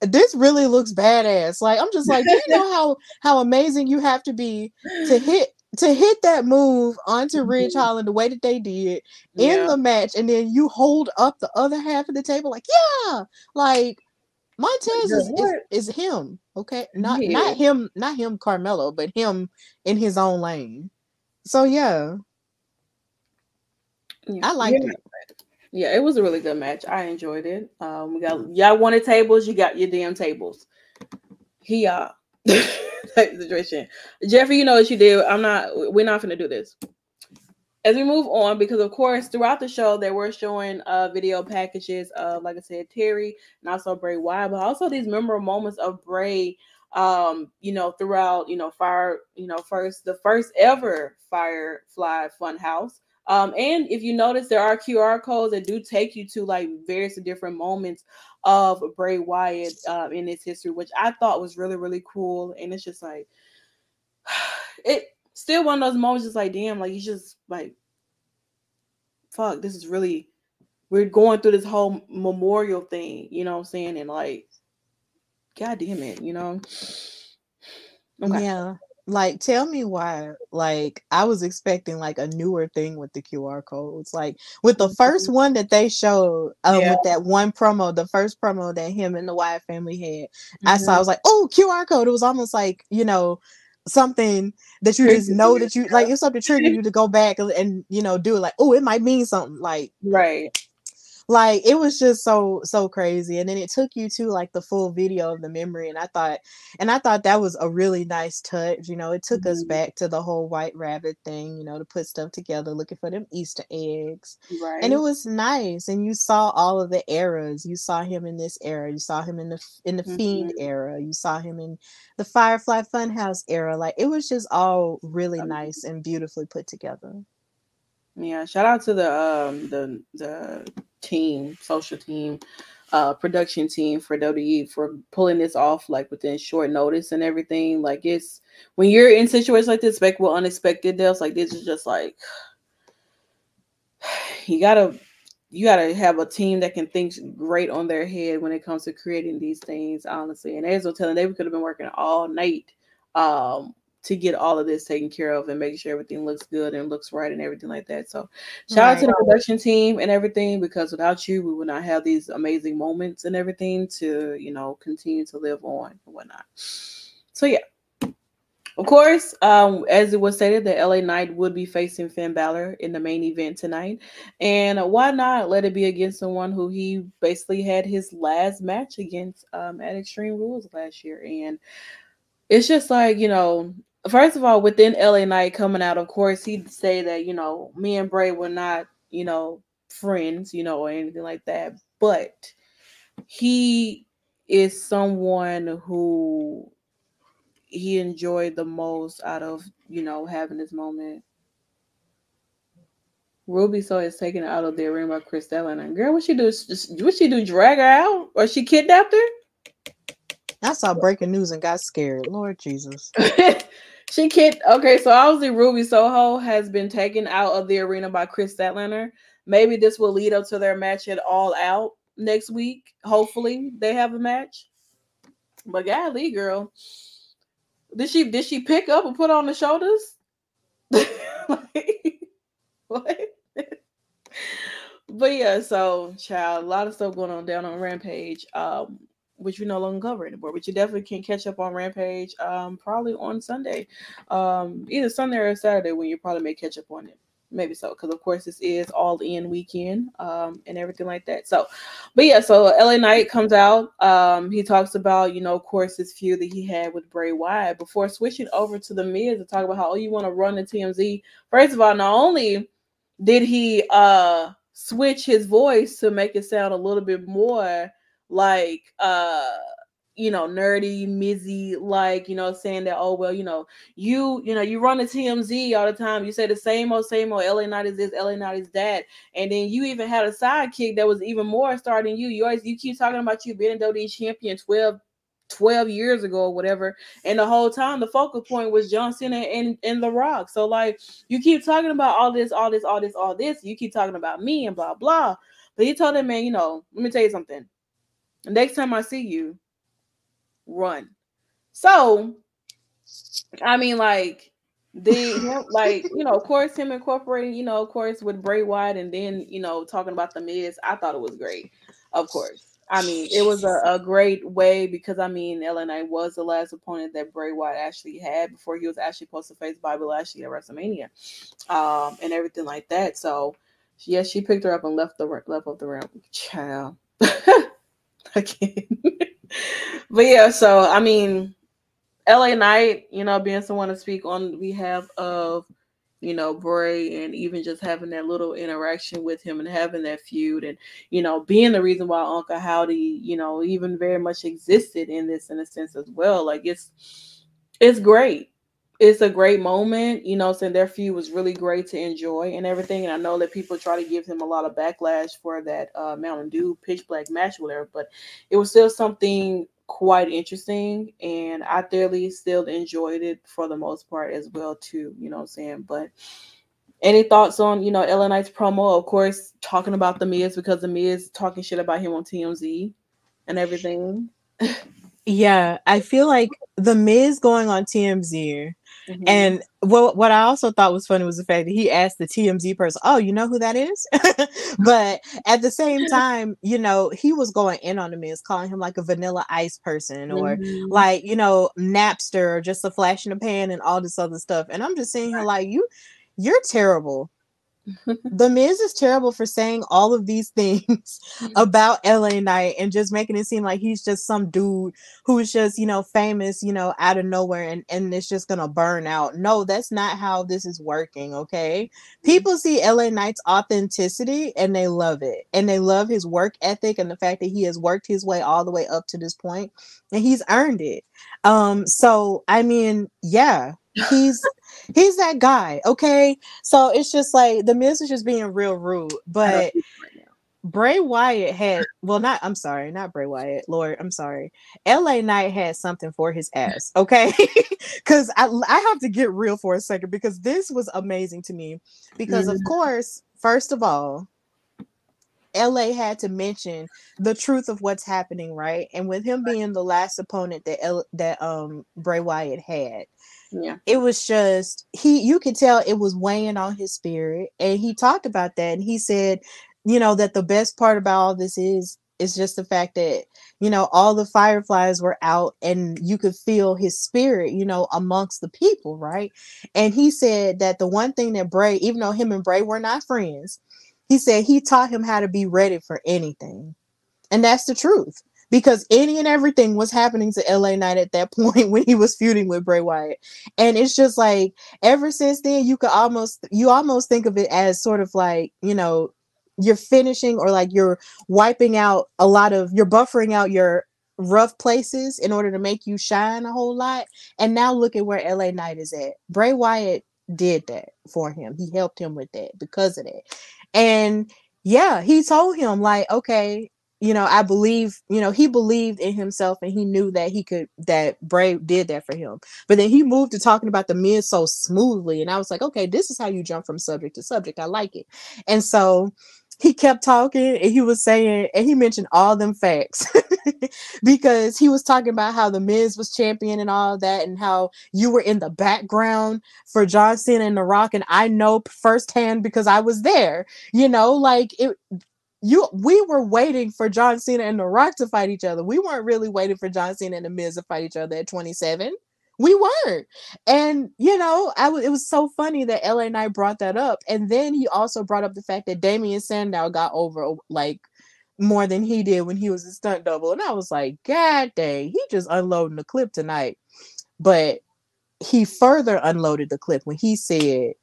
this really looks badass. Like I'm just like, do you know how [LAUGHS] how amazing you have to be to hit to hit that move onto Ridge Mhm. Holland the way that they did in the match, and then you hold up the other half of the table like, yeah, like Montez Girl, is, is him, okay? Not Yeah. not him, not him, Carmelo, but him in his own lane. So yeah, Yeah. I liked Yeah. it. Yeah, it was a really good match. I enjoyed it. Um, we got y'all wanted tables, you got your damn tables. He uh [LAUGHS] type situation. Jeffrey, you know what you did. I'm not we're not gonna do this. As we move on, because of course, throughout the show, they were showing uh video packages of, like I said, Terry and also Bray Wyatt, but also these memorable moments of Bray um, you know, throughout, you know, fire, you know, first the first ever Firefly Fun House. Um, and if you notice, there are QR codes that do take you to like various different moments of Bray Wyatt uh, in his history, which I thought was really, really cool. And it's just like, [SIGHS] it still one of those moments, just like, damn, like, he's just like, fuck, this is really, we're going through this whole memorial thing, you know what I'm saying? And like, God damn it, you know? [SIGHS] Okay. Yeah. Like, tell me why. Like, I was expecting like a newer thing with the QR codes. Like, with the first mm-hmm. one that they showed, uh, yeah. with that one promo, the first promo that him and the Wyatt family had, mm-hmm. I saw. I mm-hmm. was like, oh, QR code. It was almost like you know something that you just know that you like. [LAUGHS] It's something trigger you to go back and, and you know do it. Like, oh, it might mean something. Like, right like it was just so so crazy and then it took you to like the full video of the memory and i thought and i thought that was a really nice touch you know it took mm-hmm. us back to the whole white rabbit thing you know to put stuff together looking for them easter eggs right and it was nice and you saw all of the eras you saw him in this era you saw him in the in the mm-hmm. fiend era you saw him in the firefly funhouse era like it was just all really nice and beautifully put together yeah, shout out to the um the the team, social team, uh production team for WWE for pulling this off like within short notice and everything. Like it's when you're in situations like this, expect with unexpected deaths, like this is just like [SIGHS] you gotta you gotta have a team that can think great on their head when it comes to creating these things, honestly. And as we're telling, they could have been working all night um to get all of this taken care of and making sure everything looks good and looks right and everything like that. So shout right. out to the production team and everything because without you, we would not have these amazing moments and everything to, you know, continue to live on and whatnot. So yeah. Of course, um, as it was stated, that LA Knight would be facing Finn Balor in the main event tonight. And why not let it be against someone who he basically had his last match against um, at Extreme Rules last year? And it's just like, you know, first of all, within LA Knight coming out, of course, he'd say that, you know, me and Bray were not, you know, friends, you know, or anything like that. But he is someone who he enjoyed the most out of, you know, having this moment. Ruby Soho is taken out of the arena by Kris And Girl, what she do? What she do? Drag her out, or she kidnapped her? I saw breaking news and got scared. Lord Jesus. [LAUGHS] She kid. Okay, so obviously Ruby Soho has been taken out of the arena by Kris Statlander. Maybe this will lead up to their match at All Out next week. Hopefully they have a match. But golly, girl, did she did she pick up and put on the shoulders? [LAUGHS] like, what? [LAUGHS] but yeah, so child, a lot of stuff going on down on Rampage. Um, which we no longer cover anymore. But you definitely can catch up on Rampage um, probably on Sunday, um, either Sunday or Saturday when you probably may catch up on it. Maybe so, because of course this is all in weekend um, and everything like that. So, but yeah, so LA Knight comes out. Um, he talks about, you know, of course, this feud that he had with Bray Wyatt before switching over to the Miz to talk about how oh, you want to run the TMZ. First of all, not only did he uh switch his voice to make it sound a little bit more like uh you know nerdy mizzy like you know saying that oh well you know you you know you run the tmz all the time you say the same old same old la Knight is this la Knight is that and then you even had a sidekick that was even more starting you you always you keep talking about you being a WWE champion 12 12 years ago or whatever. And the whole time the focal point was John Cena and, and The Rock. So like you keep talking about all this, all this, all this, all this. You keep talking about me and blah blah. But he told him, man, you know, let me tell you something next time I see you, run. So, I mean, like the [LAUGHS] like you know, of course, him incorporating, you know, of course, with Bray Wyatt, and then you know, talking about the Miz. I thought it was great. Of course, I mean, it was a, a great way because I mean, Knight was the last opponent that Bray Wyatt actually had before he was actually supposed to face Bobby Lashley at WrestleMania, um, and everything like that. So Yes, she picked her up and left the left of the room. Child, [LAUGHS] [LAUGHS] Can't. but yeah, so I mean, LA Knight, you know, being someone to speak on behalf of, you know, Bray and even just having that little interaction with him and having that feud and, you know, being the reason why Uncle Howdy, you know, even very much existed in this in a sense as well. Like it's it's great it's a great moment, you know, saying their feud was really great to enjoy and everything. And I know that people try to give him a lot of backlash for that uh, Mountain Dew pitch black match, whatever, but it was still something quite interesting. And I thoroughly still enjoyed it for the most part as well, too, you know what I'm saying? But any thoughts on, you know, LA Knight's promo? Of course, talking about the Miz because the Miz talking shit about him on TMZ and everything. [LAUGHS] Yeah, I feel like the Miz going on TMZ Mm-hmm. And what what I also thought was funny was the fact that he asked the TMZ person, "Oh, you know who that is?" [LAUGHS] but at the same [LAUGHS] time, you know, he was going in on the Miz, calling him like a Vanilla Ice person or mm-hmm. like you know Napster or just a flash in the pan and all this other stuff. And I'm just saying here like you, you're terrible the [LAUGHS] Miz is terrible for saying all of these things mm-hmm. [LAUGHS] about LA Knight and just making it seem like he's just some dude who's just, you know, famous, you know, out of nowhere and, and it's just gonna burn out. No, that's not how this is working, okay? Mm-hmm. People see LA Knight's authenticity and they love it. And they love his work ethic and the fact that he has worked his way all the way up to this point and he's earned it. Um, so I mean, yeah, he's he's that guy. Okay. So it's just like the Miz is just being real rude. But Bray Wyatt had well not I'm sorry, not Bray Wyatt. Lord, I'm sorry. LA Knight had something for his ass, okay? [LAUGHS] Cuz I I have to get real for a second because this was amazing to me because mm-hmm. of course, first of all, LA had to mention the truth of what's happening, right? And with him being the last opponent that L- that um Bray Wyatt had, yeah. it was just he you could tell it was weighing on his spirit and he talked about that and he said you know that the best part about all this is is just the fact that you know all the fireflies were out and you could feel his spirit you know amongst the people right? And he said that the one thing that bray even though him and bray were not friends he said he taught him how to be ready for anything and that's the truth because any and everything was happening to LA Knight at that [LAUGHS] point when he was feuding with Bray Wyatt. And it's just like ever since then you could almost you almost think of it as sort of like, you know, you're finishing or like you're wiping out a lot of you're buffering out your rough places in order to make you shine a whole lot. And now look at where LA Knight is at. Bray Wyatt did that for him. He helped him with that because of that. And yeah, he told him like, okay, you know, I believe, you know, he believed in himself and he knew that he could, that Bray did that for him. But then he moved to talking about the men so smoothly. And I was like, okay, this is how you jump from subject to subject. I like it. And so he kept talking and he was saying, and he mentioned all them facts [LAUGHS] because he was talking about how the Miz was champion and all that, and how you were in the background for John Cena and The Rock. And I know firsthand because I was there, you know, like it you we were waiting for John Cena and The Rock to fight each other. We weren't really waiting for John Cena and The Miz to fight each other at 27. We weren't. And you know, I w- it was so funny that LA Knight brought that up. And then he also brought up the fact that Damien Sandow got over uh, like more than he did when he was a stunt double. And I was like, God dang, he just unloading the clip tonight. But he further unloaded the clip when he said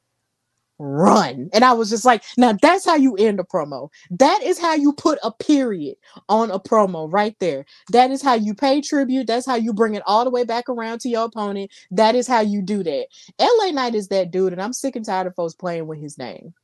run. And I was just like, now that's how you end a promo. That is how you put a period on a promo right there. That is how you pay tribute. That's how you bring it all the way back around to your opponent. That is how you do that. LA Knight is that dude, and I'm sick and tired of folks playing with his name.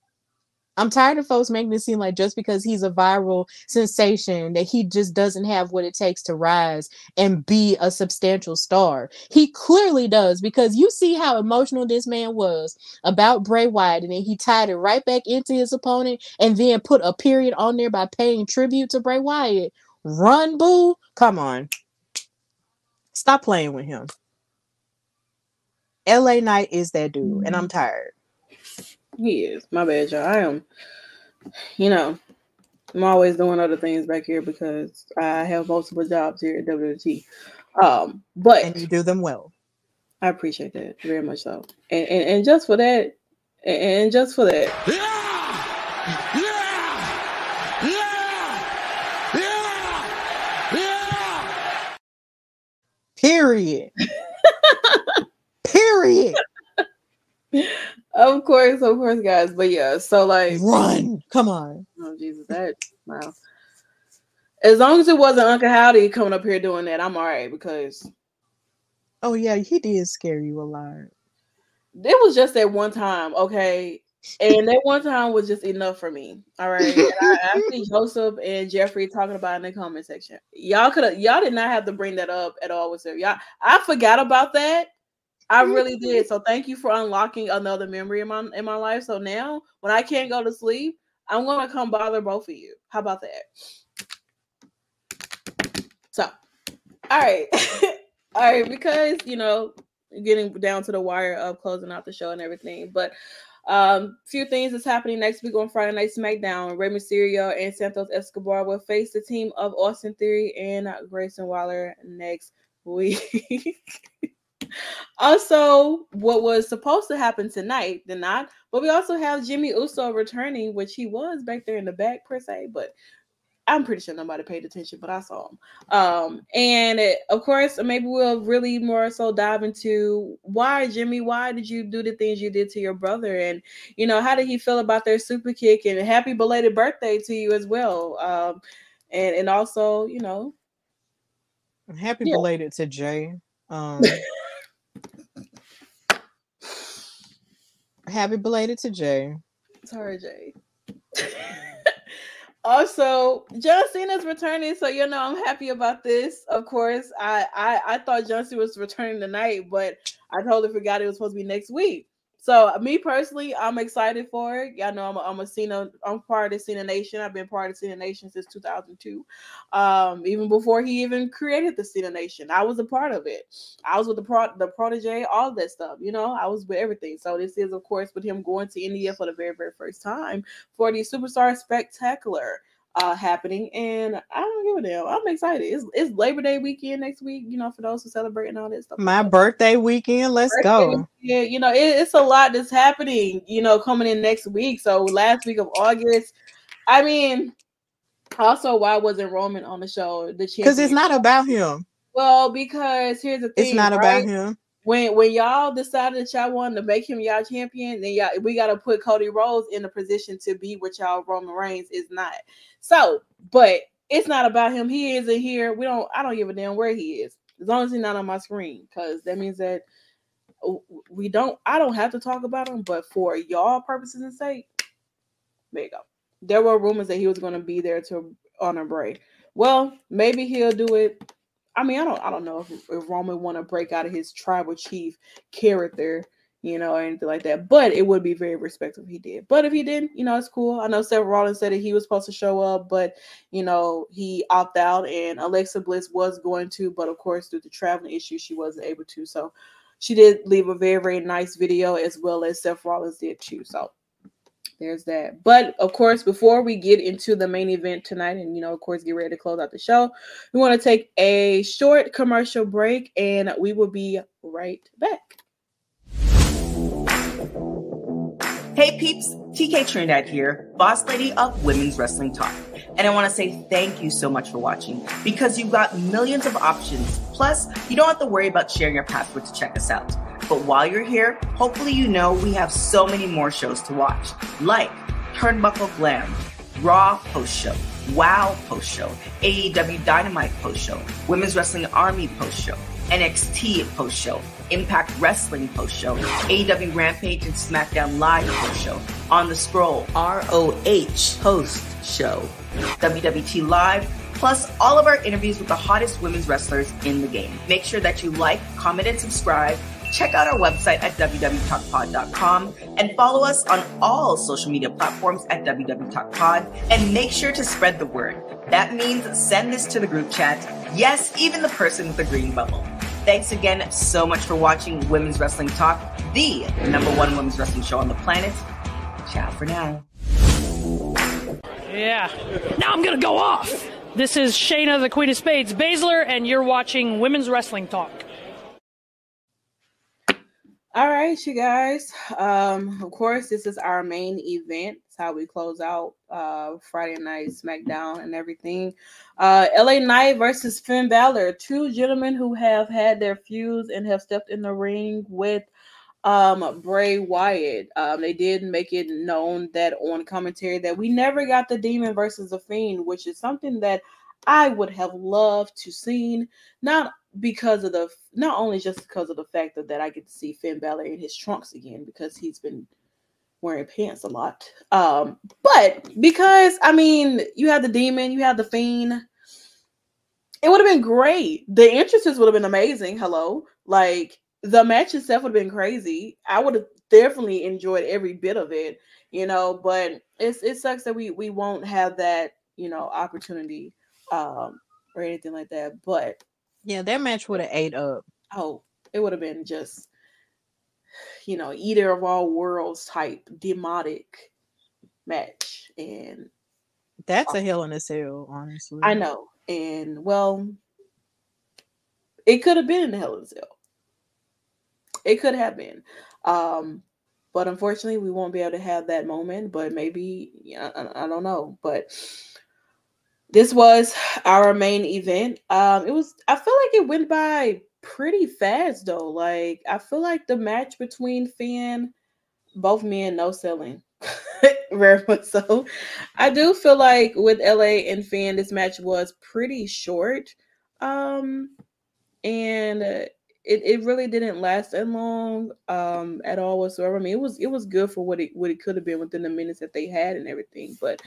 I'm tired of folks making it seem like just because he's a viral sensation that he just doesn't have what it takes to rise and be a substantial star. He clearly does because you see how emotional this man was about Bray Wyatt and then he tied it right back into his opponent and then put a period on there by paying tribute to Bray Wyatt. Run, boo. Come on. Stop playing with him. LA Knight is that dude, and I'm mm-hmm. tired. He is. My bad, y'all. I am, you know, I'm always doing other things back here because I have multiple jobs here at WT. Um, but and you do them well. I appreciate that very much so. And and, and just for that, and just for that. Yeah! Yeah! Yeah! Yeah! yeah! Period. [LAUGHS] Period. Of course, of course, guys. But yeah, so like Run. Come on. Oh Jesus, that wow. As long as it wasn't Uncle Howdy coming up here doing that, I'm all right because Oh yeah, he did scare you a lot. it was just that one time, okay? And that one time was just enough for me. All right. And I, I see [LAUGHS] Joseph and Jeffrey talking about in the comment section. Y'all could have y'all did not have to bring that up at all with. Y'all I forgot about that. I really did. So thank you for unlocking another memory in my in my life. So now when I can't go to sleep, I'm gonna come bother both of you. How about that? So all right. [LAUGHS] all right, because you know, getting down to the wire of closing out the show and everything. But um, few things that's happening next week on Friday Night SmackDown. Rey Mysterio and Santos Escobar will face the team of Austin Theory and Grayson Waller next week. [LAUGHS] also, what was supposed to happen tonight did not, but we also have Jimmy Uso returning, which he was back there in the back per se, but I'm pretty sure nobody paid attention, but I saw him. Um, and it, of course, maybe we'll really more so dive into why, Jimmy, why did you do the things you did to your brother? And, you know, how did he feel about their super kick? And happy belated birthday to you as well. Um, and, and also, you know, Happy Yeah. belated to Jay. Um, [LAUGHS] happy belated to Jay. sorry, Jay. [LAUGHS] also, John Cena's returning, so you know I'm happy about this. Of course, I I, I thought John Cena was returning tonight, but I totally forgot it was supposed to be next week. So me personally, I'm excited for it. Y'all know I'm a, I'm a Cena. I'm part of Cena Nation. I've been part of Cena Nation since 2002. Um, even before he even created the Cena Nation, I was a part of it. I was with the pro the protege, all that stuff. You know, I was with everything. So this is, of course, with him going to India for the very very first time for the Superstar Spectacular uh happening and I don't give a damn. I'm excited. It's it's Labor Day weekend next week, you know, for those who celebrate and all that stuff. My birthday weekend. Let's go. Yeah, you know, it, it's a lot that's happening, you know, coming in next week. So last week of August, I mean, also why wasn't Roman on the show? The Because it's not about him. well, because here's the thing. It's not right? about him. When when y'all decided that y'all wanted to make him y'all champion, then y'all we gotta put Cody Rhodes in a position to be what y'all Roman Reigns is not. So, but it's not about him. He isn't here. We don't. I don't give a damn where he is, as long as he's not on my screen, because that means that we don't. I don't have to talk about him, but for y'all purposes and sake, there you go. There were rumors that he was going to be there to honor Bray. Well, maybe he'll do it I mean, I don't, I don't know if, if Roman want to break out of his tribal chief character, you know, or anything like that. But it would be very respectful if he did. But if he didn't, you know, it's cool. I know Seth Rollins said that he was supposed to show up, but you know, he opted out, and Alexa Bliss was going to, but of course, due to traveling issues, she wasn't able to. So she did leave a very, very nice video as well as Seth Rollins did too. So there's that. But of course, before we get into the main event tonight, and you know, of course, get ready to close out the show, we want to take a short commercial break and we will be right back. Hey peeps, TK Trinidad here, boss lady of Women's Wrestling Talk. And I want to say thank you so much for watching because you've got millions of options. Plus, you don't have to worry about sharing your password to check us out. But while you're here, hopefully you know we have so many more shows to watch, like Turnbuckle Glam, Raw Post Show, WoW Post Show, AEW Dynamite Post Show, Women's Wrestling Army Post Show, NXT Post Show, Impact Wrestling Post Show, AEW Rampage and SmackDown Live Post Show, On the Scroll, ROH Post Show, WWT Live, plus all of our interviews with the hottest women's wrestlers in the game. Make sure that you like, comment, and subscribe. Check out our website at www.talkpod.com and follow us on all social media platforms at www.talkpod and make sure to spread the word. That means send this to the group chat. Yes, even the person with the green bubble. Thanks again so much for watching Women's Wrestling Talk, the number one women's wrestling show on the planet. Ciao for now. Yeah. Now I'm gonna go off. This is Shayna, the Queen of Spades, Baszler, and you're watching Women's Wrestling Talk. All right, you guys. Um, of course, this is our main event It's how we close out uh, Friday night SmackDown and everything. Uh, LA Knight versus Finn Balor, two gentlemen who have had their feuds and have stepped in the ring with um Bray Wyatt. Um, they did make it known that on commentary that we never got the Demon versus the Fiend, which is something that I would have loved to seen. Not because of the not only just because of the fact that, that I get to see Finn Balor in his trunks again because he's been wearing pants a lot. Um, but because I mean, you have the demon, you have the fiend. It would have been great. The entrances would have been amazing. Hello, like the match itself would have been crazy. I would have definitely enjoyed every bit of it, you know. But it's it sucks that we we won't have that you know opportunity um or anything like that. But Yeah, that match would have ate up. oh, it would have been just you know either of all worlds type demonic match, and That's a hell in a cell, honestly. I know, and well, it could have been in the Hell in a Cell. It could have been, um, but unfortunately, we won't be able to have that moment. But maybe yeah, I, I don't know. But this was our main event. Um, it was. I feel like it went by pretty fast though. Like I feel like the match between Finn, both men no selling. [LAUGHS] Very much so. I do feel like with LA and Finn, this match was pretty short. Um, and uh, it, it really didn't last that long um at all whatsoever. I mean, it was it was good for what it what it could have been within the minutes that they had and everything. But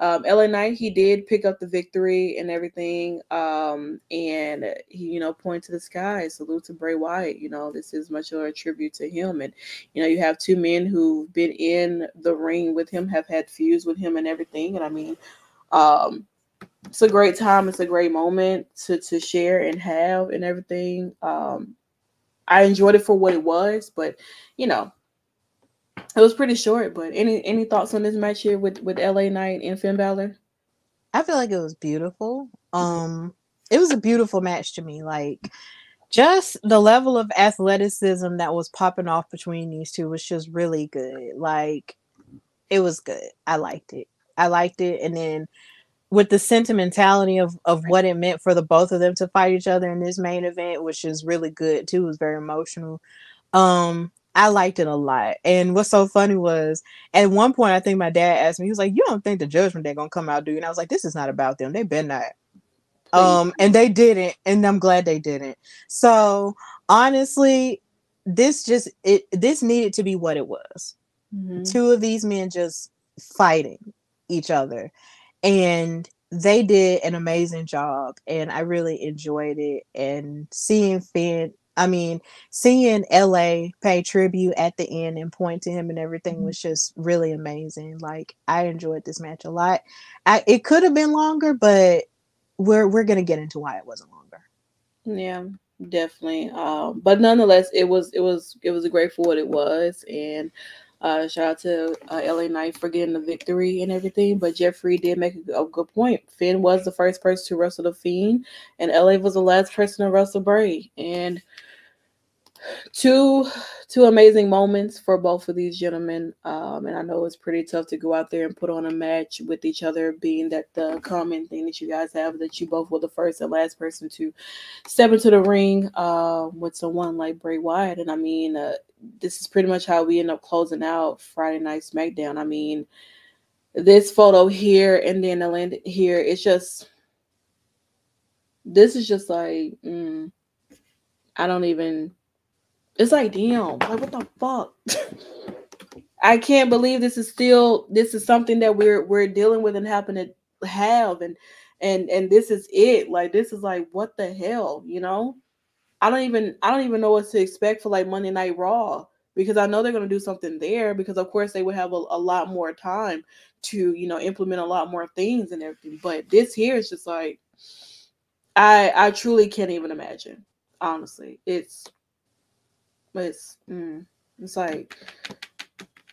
um LA Knight he did pick up the victory and everything. Um and he you know point to the sky, salute to Bray Wyatt. You know this is much of a tribute to him. And you know you have two men who've been in the ring with him, have had feuds with him and everything. And I mean, um it's a great time. It's a great moment to to share and have and everything. Um, I enjoyed it for what it was, but you know, it was pretty short. But any any thoughts on this match here with with LA Knight and Finn Balor? I feel like it was beautiful. Um, it was a beautiful match to me. Like, just the level of athleticism that was popping off between these two was just really good. Like, it was good. I liked it. I liked it, and then with the sentimentality of of what it meant for the both of them to fight each other in this main event, which is really good too. It was very emotional. Um, I liked it a lot. And what's so funny was at one point I think my dad asked me, he was like, You don't think the Judgment Day gonna come out, do you? And I was like, This is not about them. They've been not. Um, and they didn't, and I'm glad they didn't. So honestly, this just it this needed to be what it was. Mhm. Two of these men just fighting each other and they did an amazing job and i really enjoyed it and seeing finn i mean seeing la pay tribute at the end and point to him and everything was just really amazing like i enjoyed this match a lot I, it could have been longer but we're we're gonna get into why it wasn't longer Yeah, definitely. Um, but nonetheless, it was it was it was a great for what it was, and uh, shout out to uh, LA Knight for getting the victory and everything. But Jeffrey did make a, a good point. Finn was the first person to wrestle the Fiend, and LA was the last person to wrestle Bray. And two two amazing moments for both of these gentlemen. Um, and I know it's pretty tough to go out there and put on a match with each other, being that the common thing that you guys have that you both were the first and last person to step into the ring uh, with someone like Bray Wyatt. And I mean, uh, this is pretty much how we end up closing out Friday Night SmackDown. I mean, this photo here and then the land here, it's just, this is just like, mm, I don't even, it's like, damn, like what the fuck? [LAUGHS] I can't believe this is still, this is something that we're, we're dealing with and happen to have. And, and, and this is it. Like, this is like, what the hell, you know? I don't even I don't even know what to expect for like Monday Night Raw because I know they're gonna do something there because of course they would have a, a lot more time to you know implement a lot more things and everything. But this here is just like I I truly can't even imagine. Honestly, it's it's mm, it's like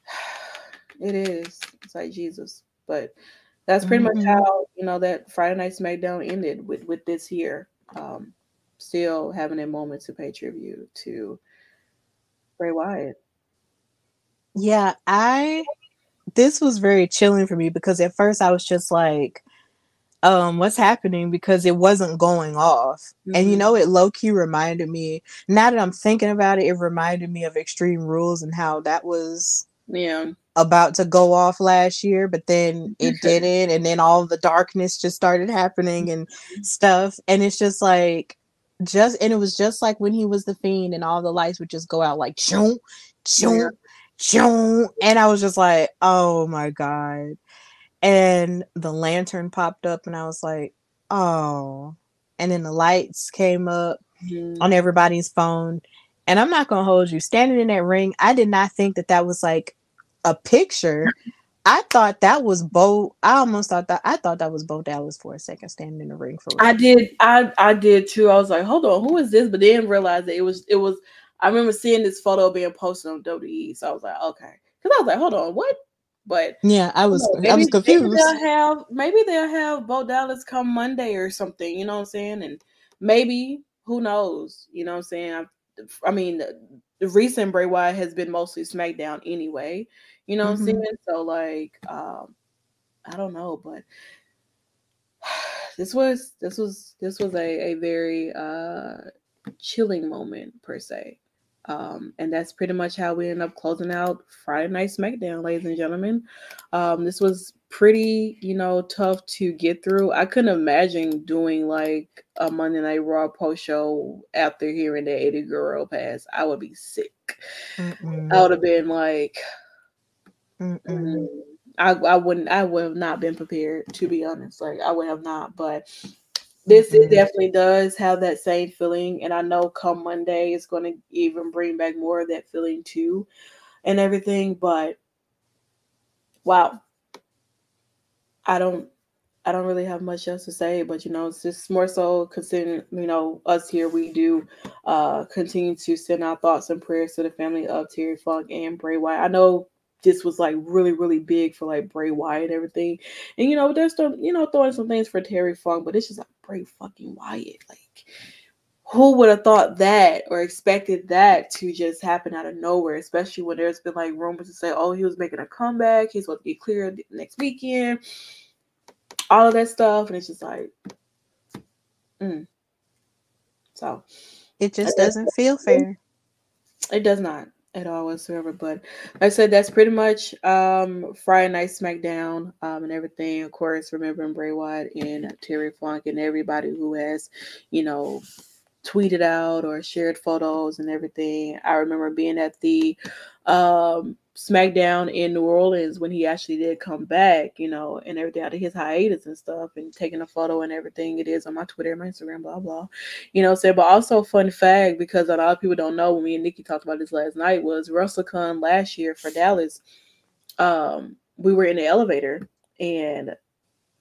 [SIGHS] it is. It's like Jesus, but that's pretty much Mhm. how you know that Friday Night SmackDown ended with with this here. Um, still having a moment to pay tribute to Bray Wyatt. Yeah, I this was very chilling for me because at first I was just like, um, what's happening because it wasn't going off. Mm-hmm. And you mm-hmm. know, it low key reminded me, now that I'm thinking about it, it reminded me of Extreme Rules and how that was yeah about to go off last year, but then [LAUGHS] it didn't, and then all the darkness just started happening and stuff. And it's just like just and it was just like when he was the fiend and all the lights would just go out like choo, choo, choo. And I was just like, oh my God and the lantern popped up and i was like oh and then the lights came up mm-hmm. on everybody's phone and i'm not gonna hold you standing in that ring i did not think that that was like a picture I thought that was Bo. I almost thought that I thought that was Bo Dallas for a second, standing in the ring for. I did. I I did too. I was like, hold on, who is this? But then realized that it was it was. I remember seeing this photo being posted on WWE, so I was like, okay, because I was like, hold on, what? But yeah, I was maybe, I was confused. Maybe they'll have maybe they'll have Bo Dallas come Monday or something. You know what I'm saying? And maybe who knows? You know what I'm saying? I, I mean, the, the, recent Bray Wyatt has been mostly SmackDown anyway. You know what mm-hmm. I'm saying? So like, um, I don't know, but [SIGHS] this was this was this was a a very uh chilling moment per se. Um, and that's pretty much how we end up closing out Friday Night SmackDown, ladies and gentlemen. Um, this was pretty, you know, tough to get through. I couldn't imagine doing like a Monday Night Raw post show after hearing that Eddie Guerrero pass. I would be sick. Mm-mm. I would have been like, mm, I, I wouldn't, I would have not been prepared to be honest. Like I would have not, but this mm-hmm. it definitely does have that same feeling and i know come monday it's going to even bring back more of that feeling too and everything but wow i don't i don't really have much else to say but you know it's just more so considering you know us here we do uh continue to send our thoughts and prayers to the family of terry funk and bray wyatt i know this was like really, really big for like Bray Wyatt and everything. And you know, they're still, you know, throwing some things for Terry Funk, but it's just like Bray fucking Wyatt. Like, who would have thought that or expected that to just happen out of nowhere, especially when there's been like rumors to say, oh, he was making a comeback, he's supposed to get cleared next weekend, all of that stuff. And it's just like, mm. so it just doesn't feel fair. It does not at all whatsoever. But like I said, that's pretty much um, Friday Night SmackDown um, and everything. Of course, remembering Bray Wyatt and Terry Funk and everybody who has, you know, tweeted out or shared photos and everything. I remember being at the um, SmackDown in New Orleans when he actually did come back, you know, and everything out of his hiatus and stuff, and taking a photo and everything. It is on my Twitter, my Instagram, blah blah. You know, say, but also fun fact because a lot of people don't know when me and Nikki talked about this last night was Russell WrestleCon last year for Dallas. Um, we were in the elevator and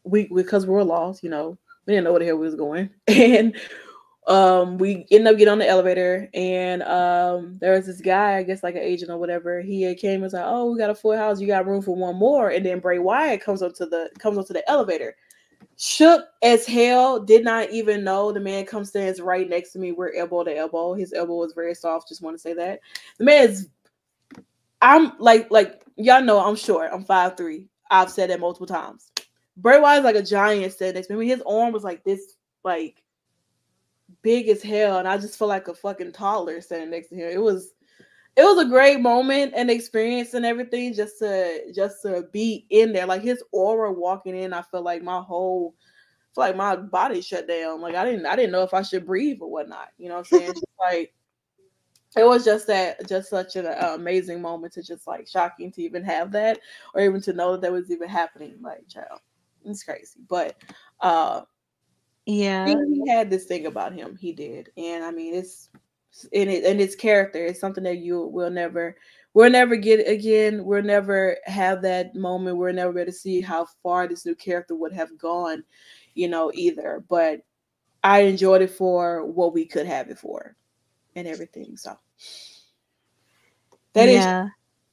we because we were lost, you know, we didn't know where the hell we was going, [LAUGHS] and um we end up getting on the elevator and um there was this guy i guess like an agent or whatever. He came and was like oh we got a full house. You got room for one more. And then bray wyatt comes up to the comes up to the elevator. Shook as hell. Did not even know. The man comes stands right next to me. We're elbow to elbow. His elbow was very soft. Just want to say that. The man is i'm like like y'all know i'm short. I'm five three. I've said that multiple times. Bray wyatt is like a giant said next to me. His arm was like this like big as hell, and I just feel like a fucking toddler standing next to him. It was it was a great moment and experience and everything just to just to be in there. Like his aura walking in, I feel like my whole like my body shut down. Like I didn't I didn't know if I should breathe or whatnot. You know what I'm saying? like it was just that just such an uh, amazing moment to just like shocking to even have that or even to know that that was even happening. Like child, it's crazy. But uh yeah, he had this thing about him. He did, and I mean, it's in it and his character. It's something that you will never, we'll never get again. We'll never have that moment. We're never able to see how far this new character would have gone, you know, either. But I enjoyed it for what we could have it for, and everything. So that yeah. is,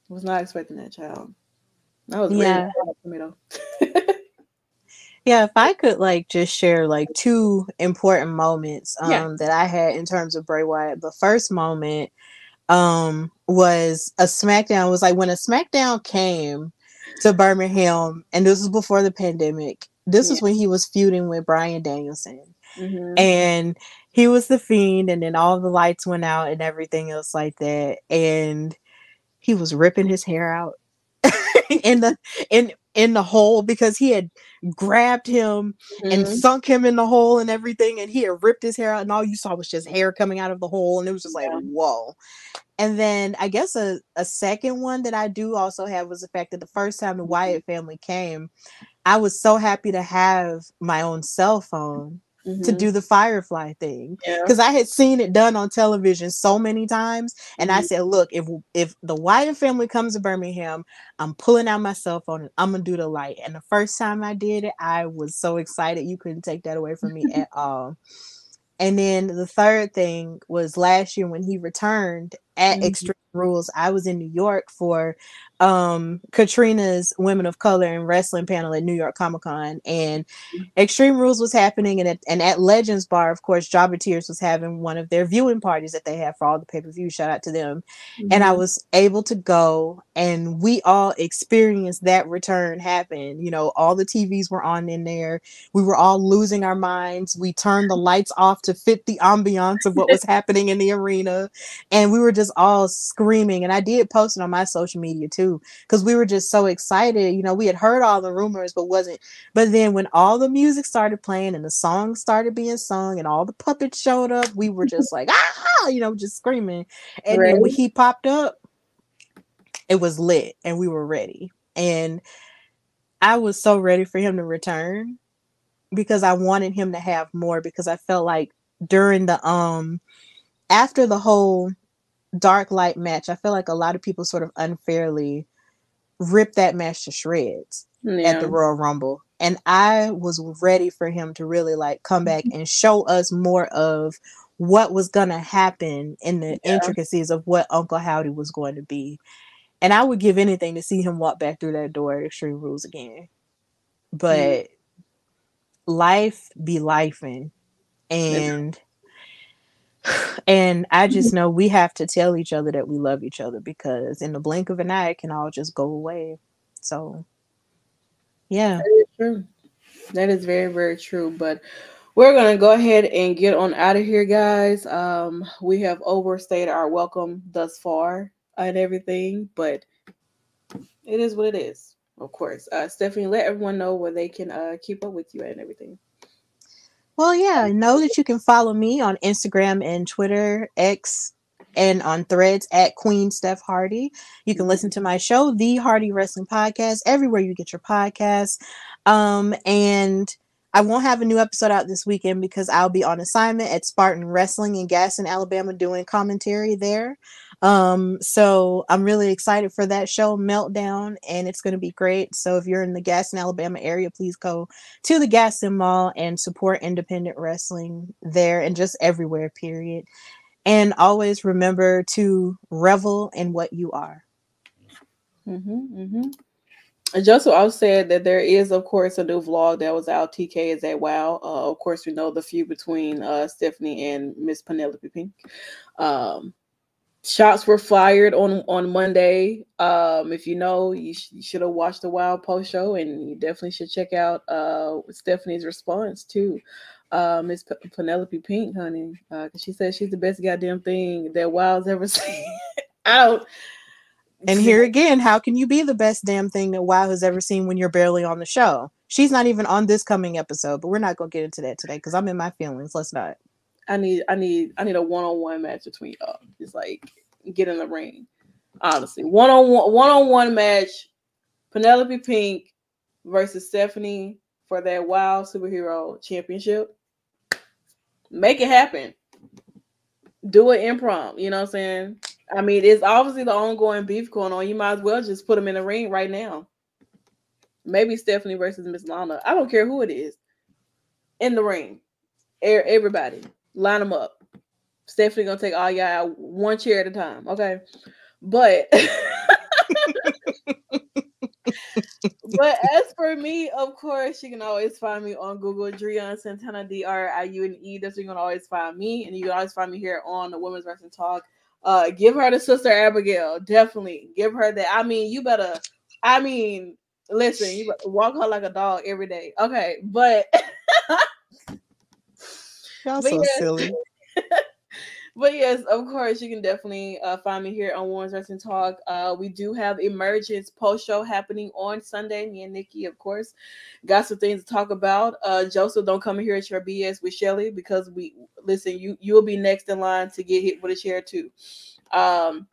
was not expecting that child. That was yeah. for me though. [LAUGHS] Yeah, if I could like just share like two important moments um yeah. that I had in terms of Bray Wyatt. The first moment um was a SmackDown was like when a SmackDown came to Birmingham, and this was before the pandemic. This Yeah. was when he was feuding with Bryan Danielson, Mhm. and he was the fiend, and then all the lights went out and everything else like that, and he was ripping his hair out [LAUGHS] in the in in the hole because he had grabbed him and Mhm. sunk him in the hole and everything and he had ripped his hair out and all you saw was just hair coming out of the hole and it was just like Yeah. whoa and then i guess a, a second one that i do also have was the fact that the first time the wyatt family came i was so happy to have my own cell phone to Mhm. do the firefly thing Yeah. because I had seen it done on television so many times, and I Mhm. said, "Look, if if the Wyatt family comes to Birmingham, I'm pulling out my cell phone and I'm gonna do the light." And the first time I did it, I was so excited. You couldn't take that away from me at [LAUGHS] all. And then the third thing was last year when he returned at Mhm. Extreme Rules. I was in New York for um Katrina's Women of Color and Wrestling panel at New York Comic Con, and Extreme Rules was happening, and at, and at Legends Bar, of course, Jobber Tears was having one of their viewing parties that they have for all the pay per view. Shout out to them. And I Mhm. was able to go, and we all experienced that return happen. You know, all the TVs were on in there. We were all losing our minds. We turned the [LAUGHS] lights off to fit the ambiance of what was happening in the arena, and we were just all screaming. And I did post it on my social media too, because we were just so excited. You know, we had heard all the rumors, but wasn't. But then when all the music started playing and the songs started being sung and all the puppets showed up, we were just like, ah, you know, just screaming. And then when he popped up, it was lit and we were ready. And I was so ready for him to return because I wanted him to have more because I felt like during the um after the whole dark light match, I feel like a lot of people sort of unfairly ripped that match to shreds at the Royal Rumble. And I was ready for him to really like come back mm-hmm. and show us more of what was going to happen in the Yeah. intricacies of what Uncle Howdy was going to be. And I would give anything to see him walk back through that door at Extreme Rules again. Mm-hmm. But life be lifing. And and I just know we have to tell each other that we love each other because in the blink of an eye it can all just go away. So yeah. That is true. That is very, very true. But we're gonna go ahead and get on out of here, guys. Um, we have overstayed our welcome thus far and everything, but it is what it is. Of course, uh, Stephanie, let everyone know where they can uh, keep up with you and everything. Well, yeah, know that you can follow me on Instagram and Twitter, X, and on threads at Queen Steph Hardy. You can listen to my show, The Hardy Wrestling Podcast, everywhere you get your podcasts. Um, and I won't have a new episode out this weekend because I'll be on assignment at Spartan Wrestling in Gadsden, Alabama, doing commentary there. Um, so I'm really excited for that show, Meltdown, and it's going to be great. So if you're in the Gadsden, Alabama area, please go to the Gadsden Mall and support independent wrestling there and just everywhere, period. And always remember to revel in what you are. Mm-hmm, mm-hmm. Just so I've said that there is, of course, a new vlog that was out. TK is at WoW. Uh, of course, we know the feud between uh, Stephanie and Miss Penelope Pink. Um, shots were fired on on Monday. Um, if you know, you, sh- you should have watched the Wild post show, and you definitely should check out uh, Stephanie's response to uh, Miss P- Penelope Pink, honey, because she said she's the best goddamn thing that Wild's ever [LAUGHS] seen. Don't. And here again, how can you be the best damn thing that WoW has ever seen when you're barely on the show? She's not even on this coming episode, but we're not gonna get into that today because I'm in my feelings. Let's not. I need I need I need a one on one match between y'all. Just like get in the ring. Honestly. One on one one on one match. Penelope Pink versus Stephanie for that wild superhero championship. Make it happen. Do it improv. You know what I'm saying? I mean, it's obviously the ongoing beef going on. You might as well just put them in the ring right now. Maybe Stephanie versus Miss Lana. I don't care who it is. In the ring. Everybody line them up. Stephanie gonna take all y'all out one chair at a time, okay? But [LAUGHS] but as for me, of course, you can always find me on Google, Drian Santana, D R I U N E. That's where you can always find me, and you can always find me here on the Women's Wrestling Talk. Uh, give her to Sister Abigail, definitely give her that. I mean, you better I mean, listen, you walk her like a dog every day. Okay, but [LAUGHS] Y'all But so yeah. silly. [LAUGHS] but yes, of course, you can definitely uh, find me here on Women's Wrestling Talk. Uh, we do have Emergence post show happening on Sunday. Me and Nikki, of course, got some things to talk about. Uh, Joseph, don't come in here at your BS with Shelly because we listen. You you will be next in line to get hit with a chair too. Um,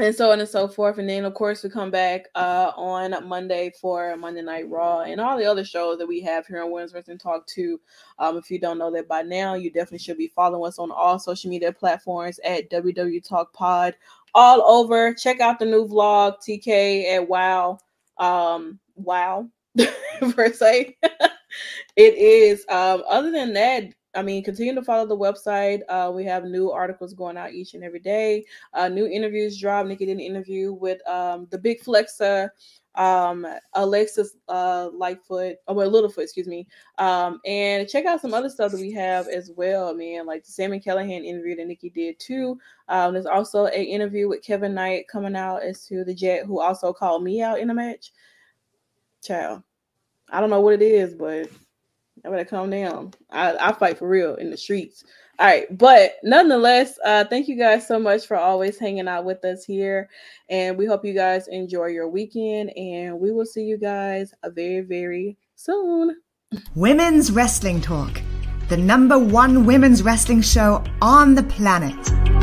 and so on and so forth. And then, of course, we come back uh, on Monday for Monday Night Raw and all the other shows that we have here on Women's Wrestling Talk too. Um, if you don't know that by now, you definitely should be following us on all social media platforms at WW Talk Pod all over. Check out the new vlog, TK at Wow. Um, wow, [LAUGHS] per se. [LAUGHS] it is. Um, other than that, I mean, continue to follow the website. Uh, we have new articles going out each and every day. Uh, new interviews drop. Nikki did an interview with um, the Big Flexer, um, Alexis uh, Lightfoot, oh, well, Littlefoot, excuse me. Um, and check out some other stuff that we have as well, man. Like the Sammy Callahan interview that Nikki did too. Um, there's also a interview with Kevin Knight coming out as to the Jet, who also called me out in a match. Child, I don't know what it is, but I better calm down. I, I fight for real in the streets. All right, but nonetheless, uh, thank you guys so much for always hanging out with us here, and we hope you guys enjoy your weekend. And we will see you guys very, very soon. Women's Wrestling Talk, the number one women's wrestling show on the planet.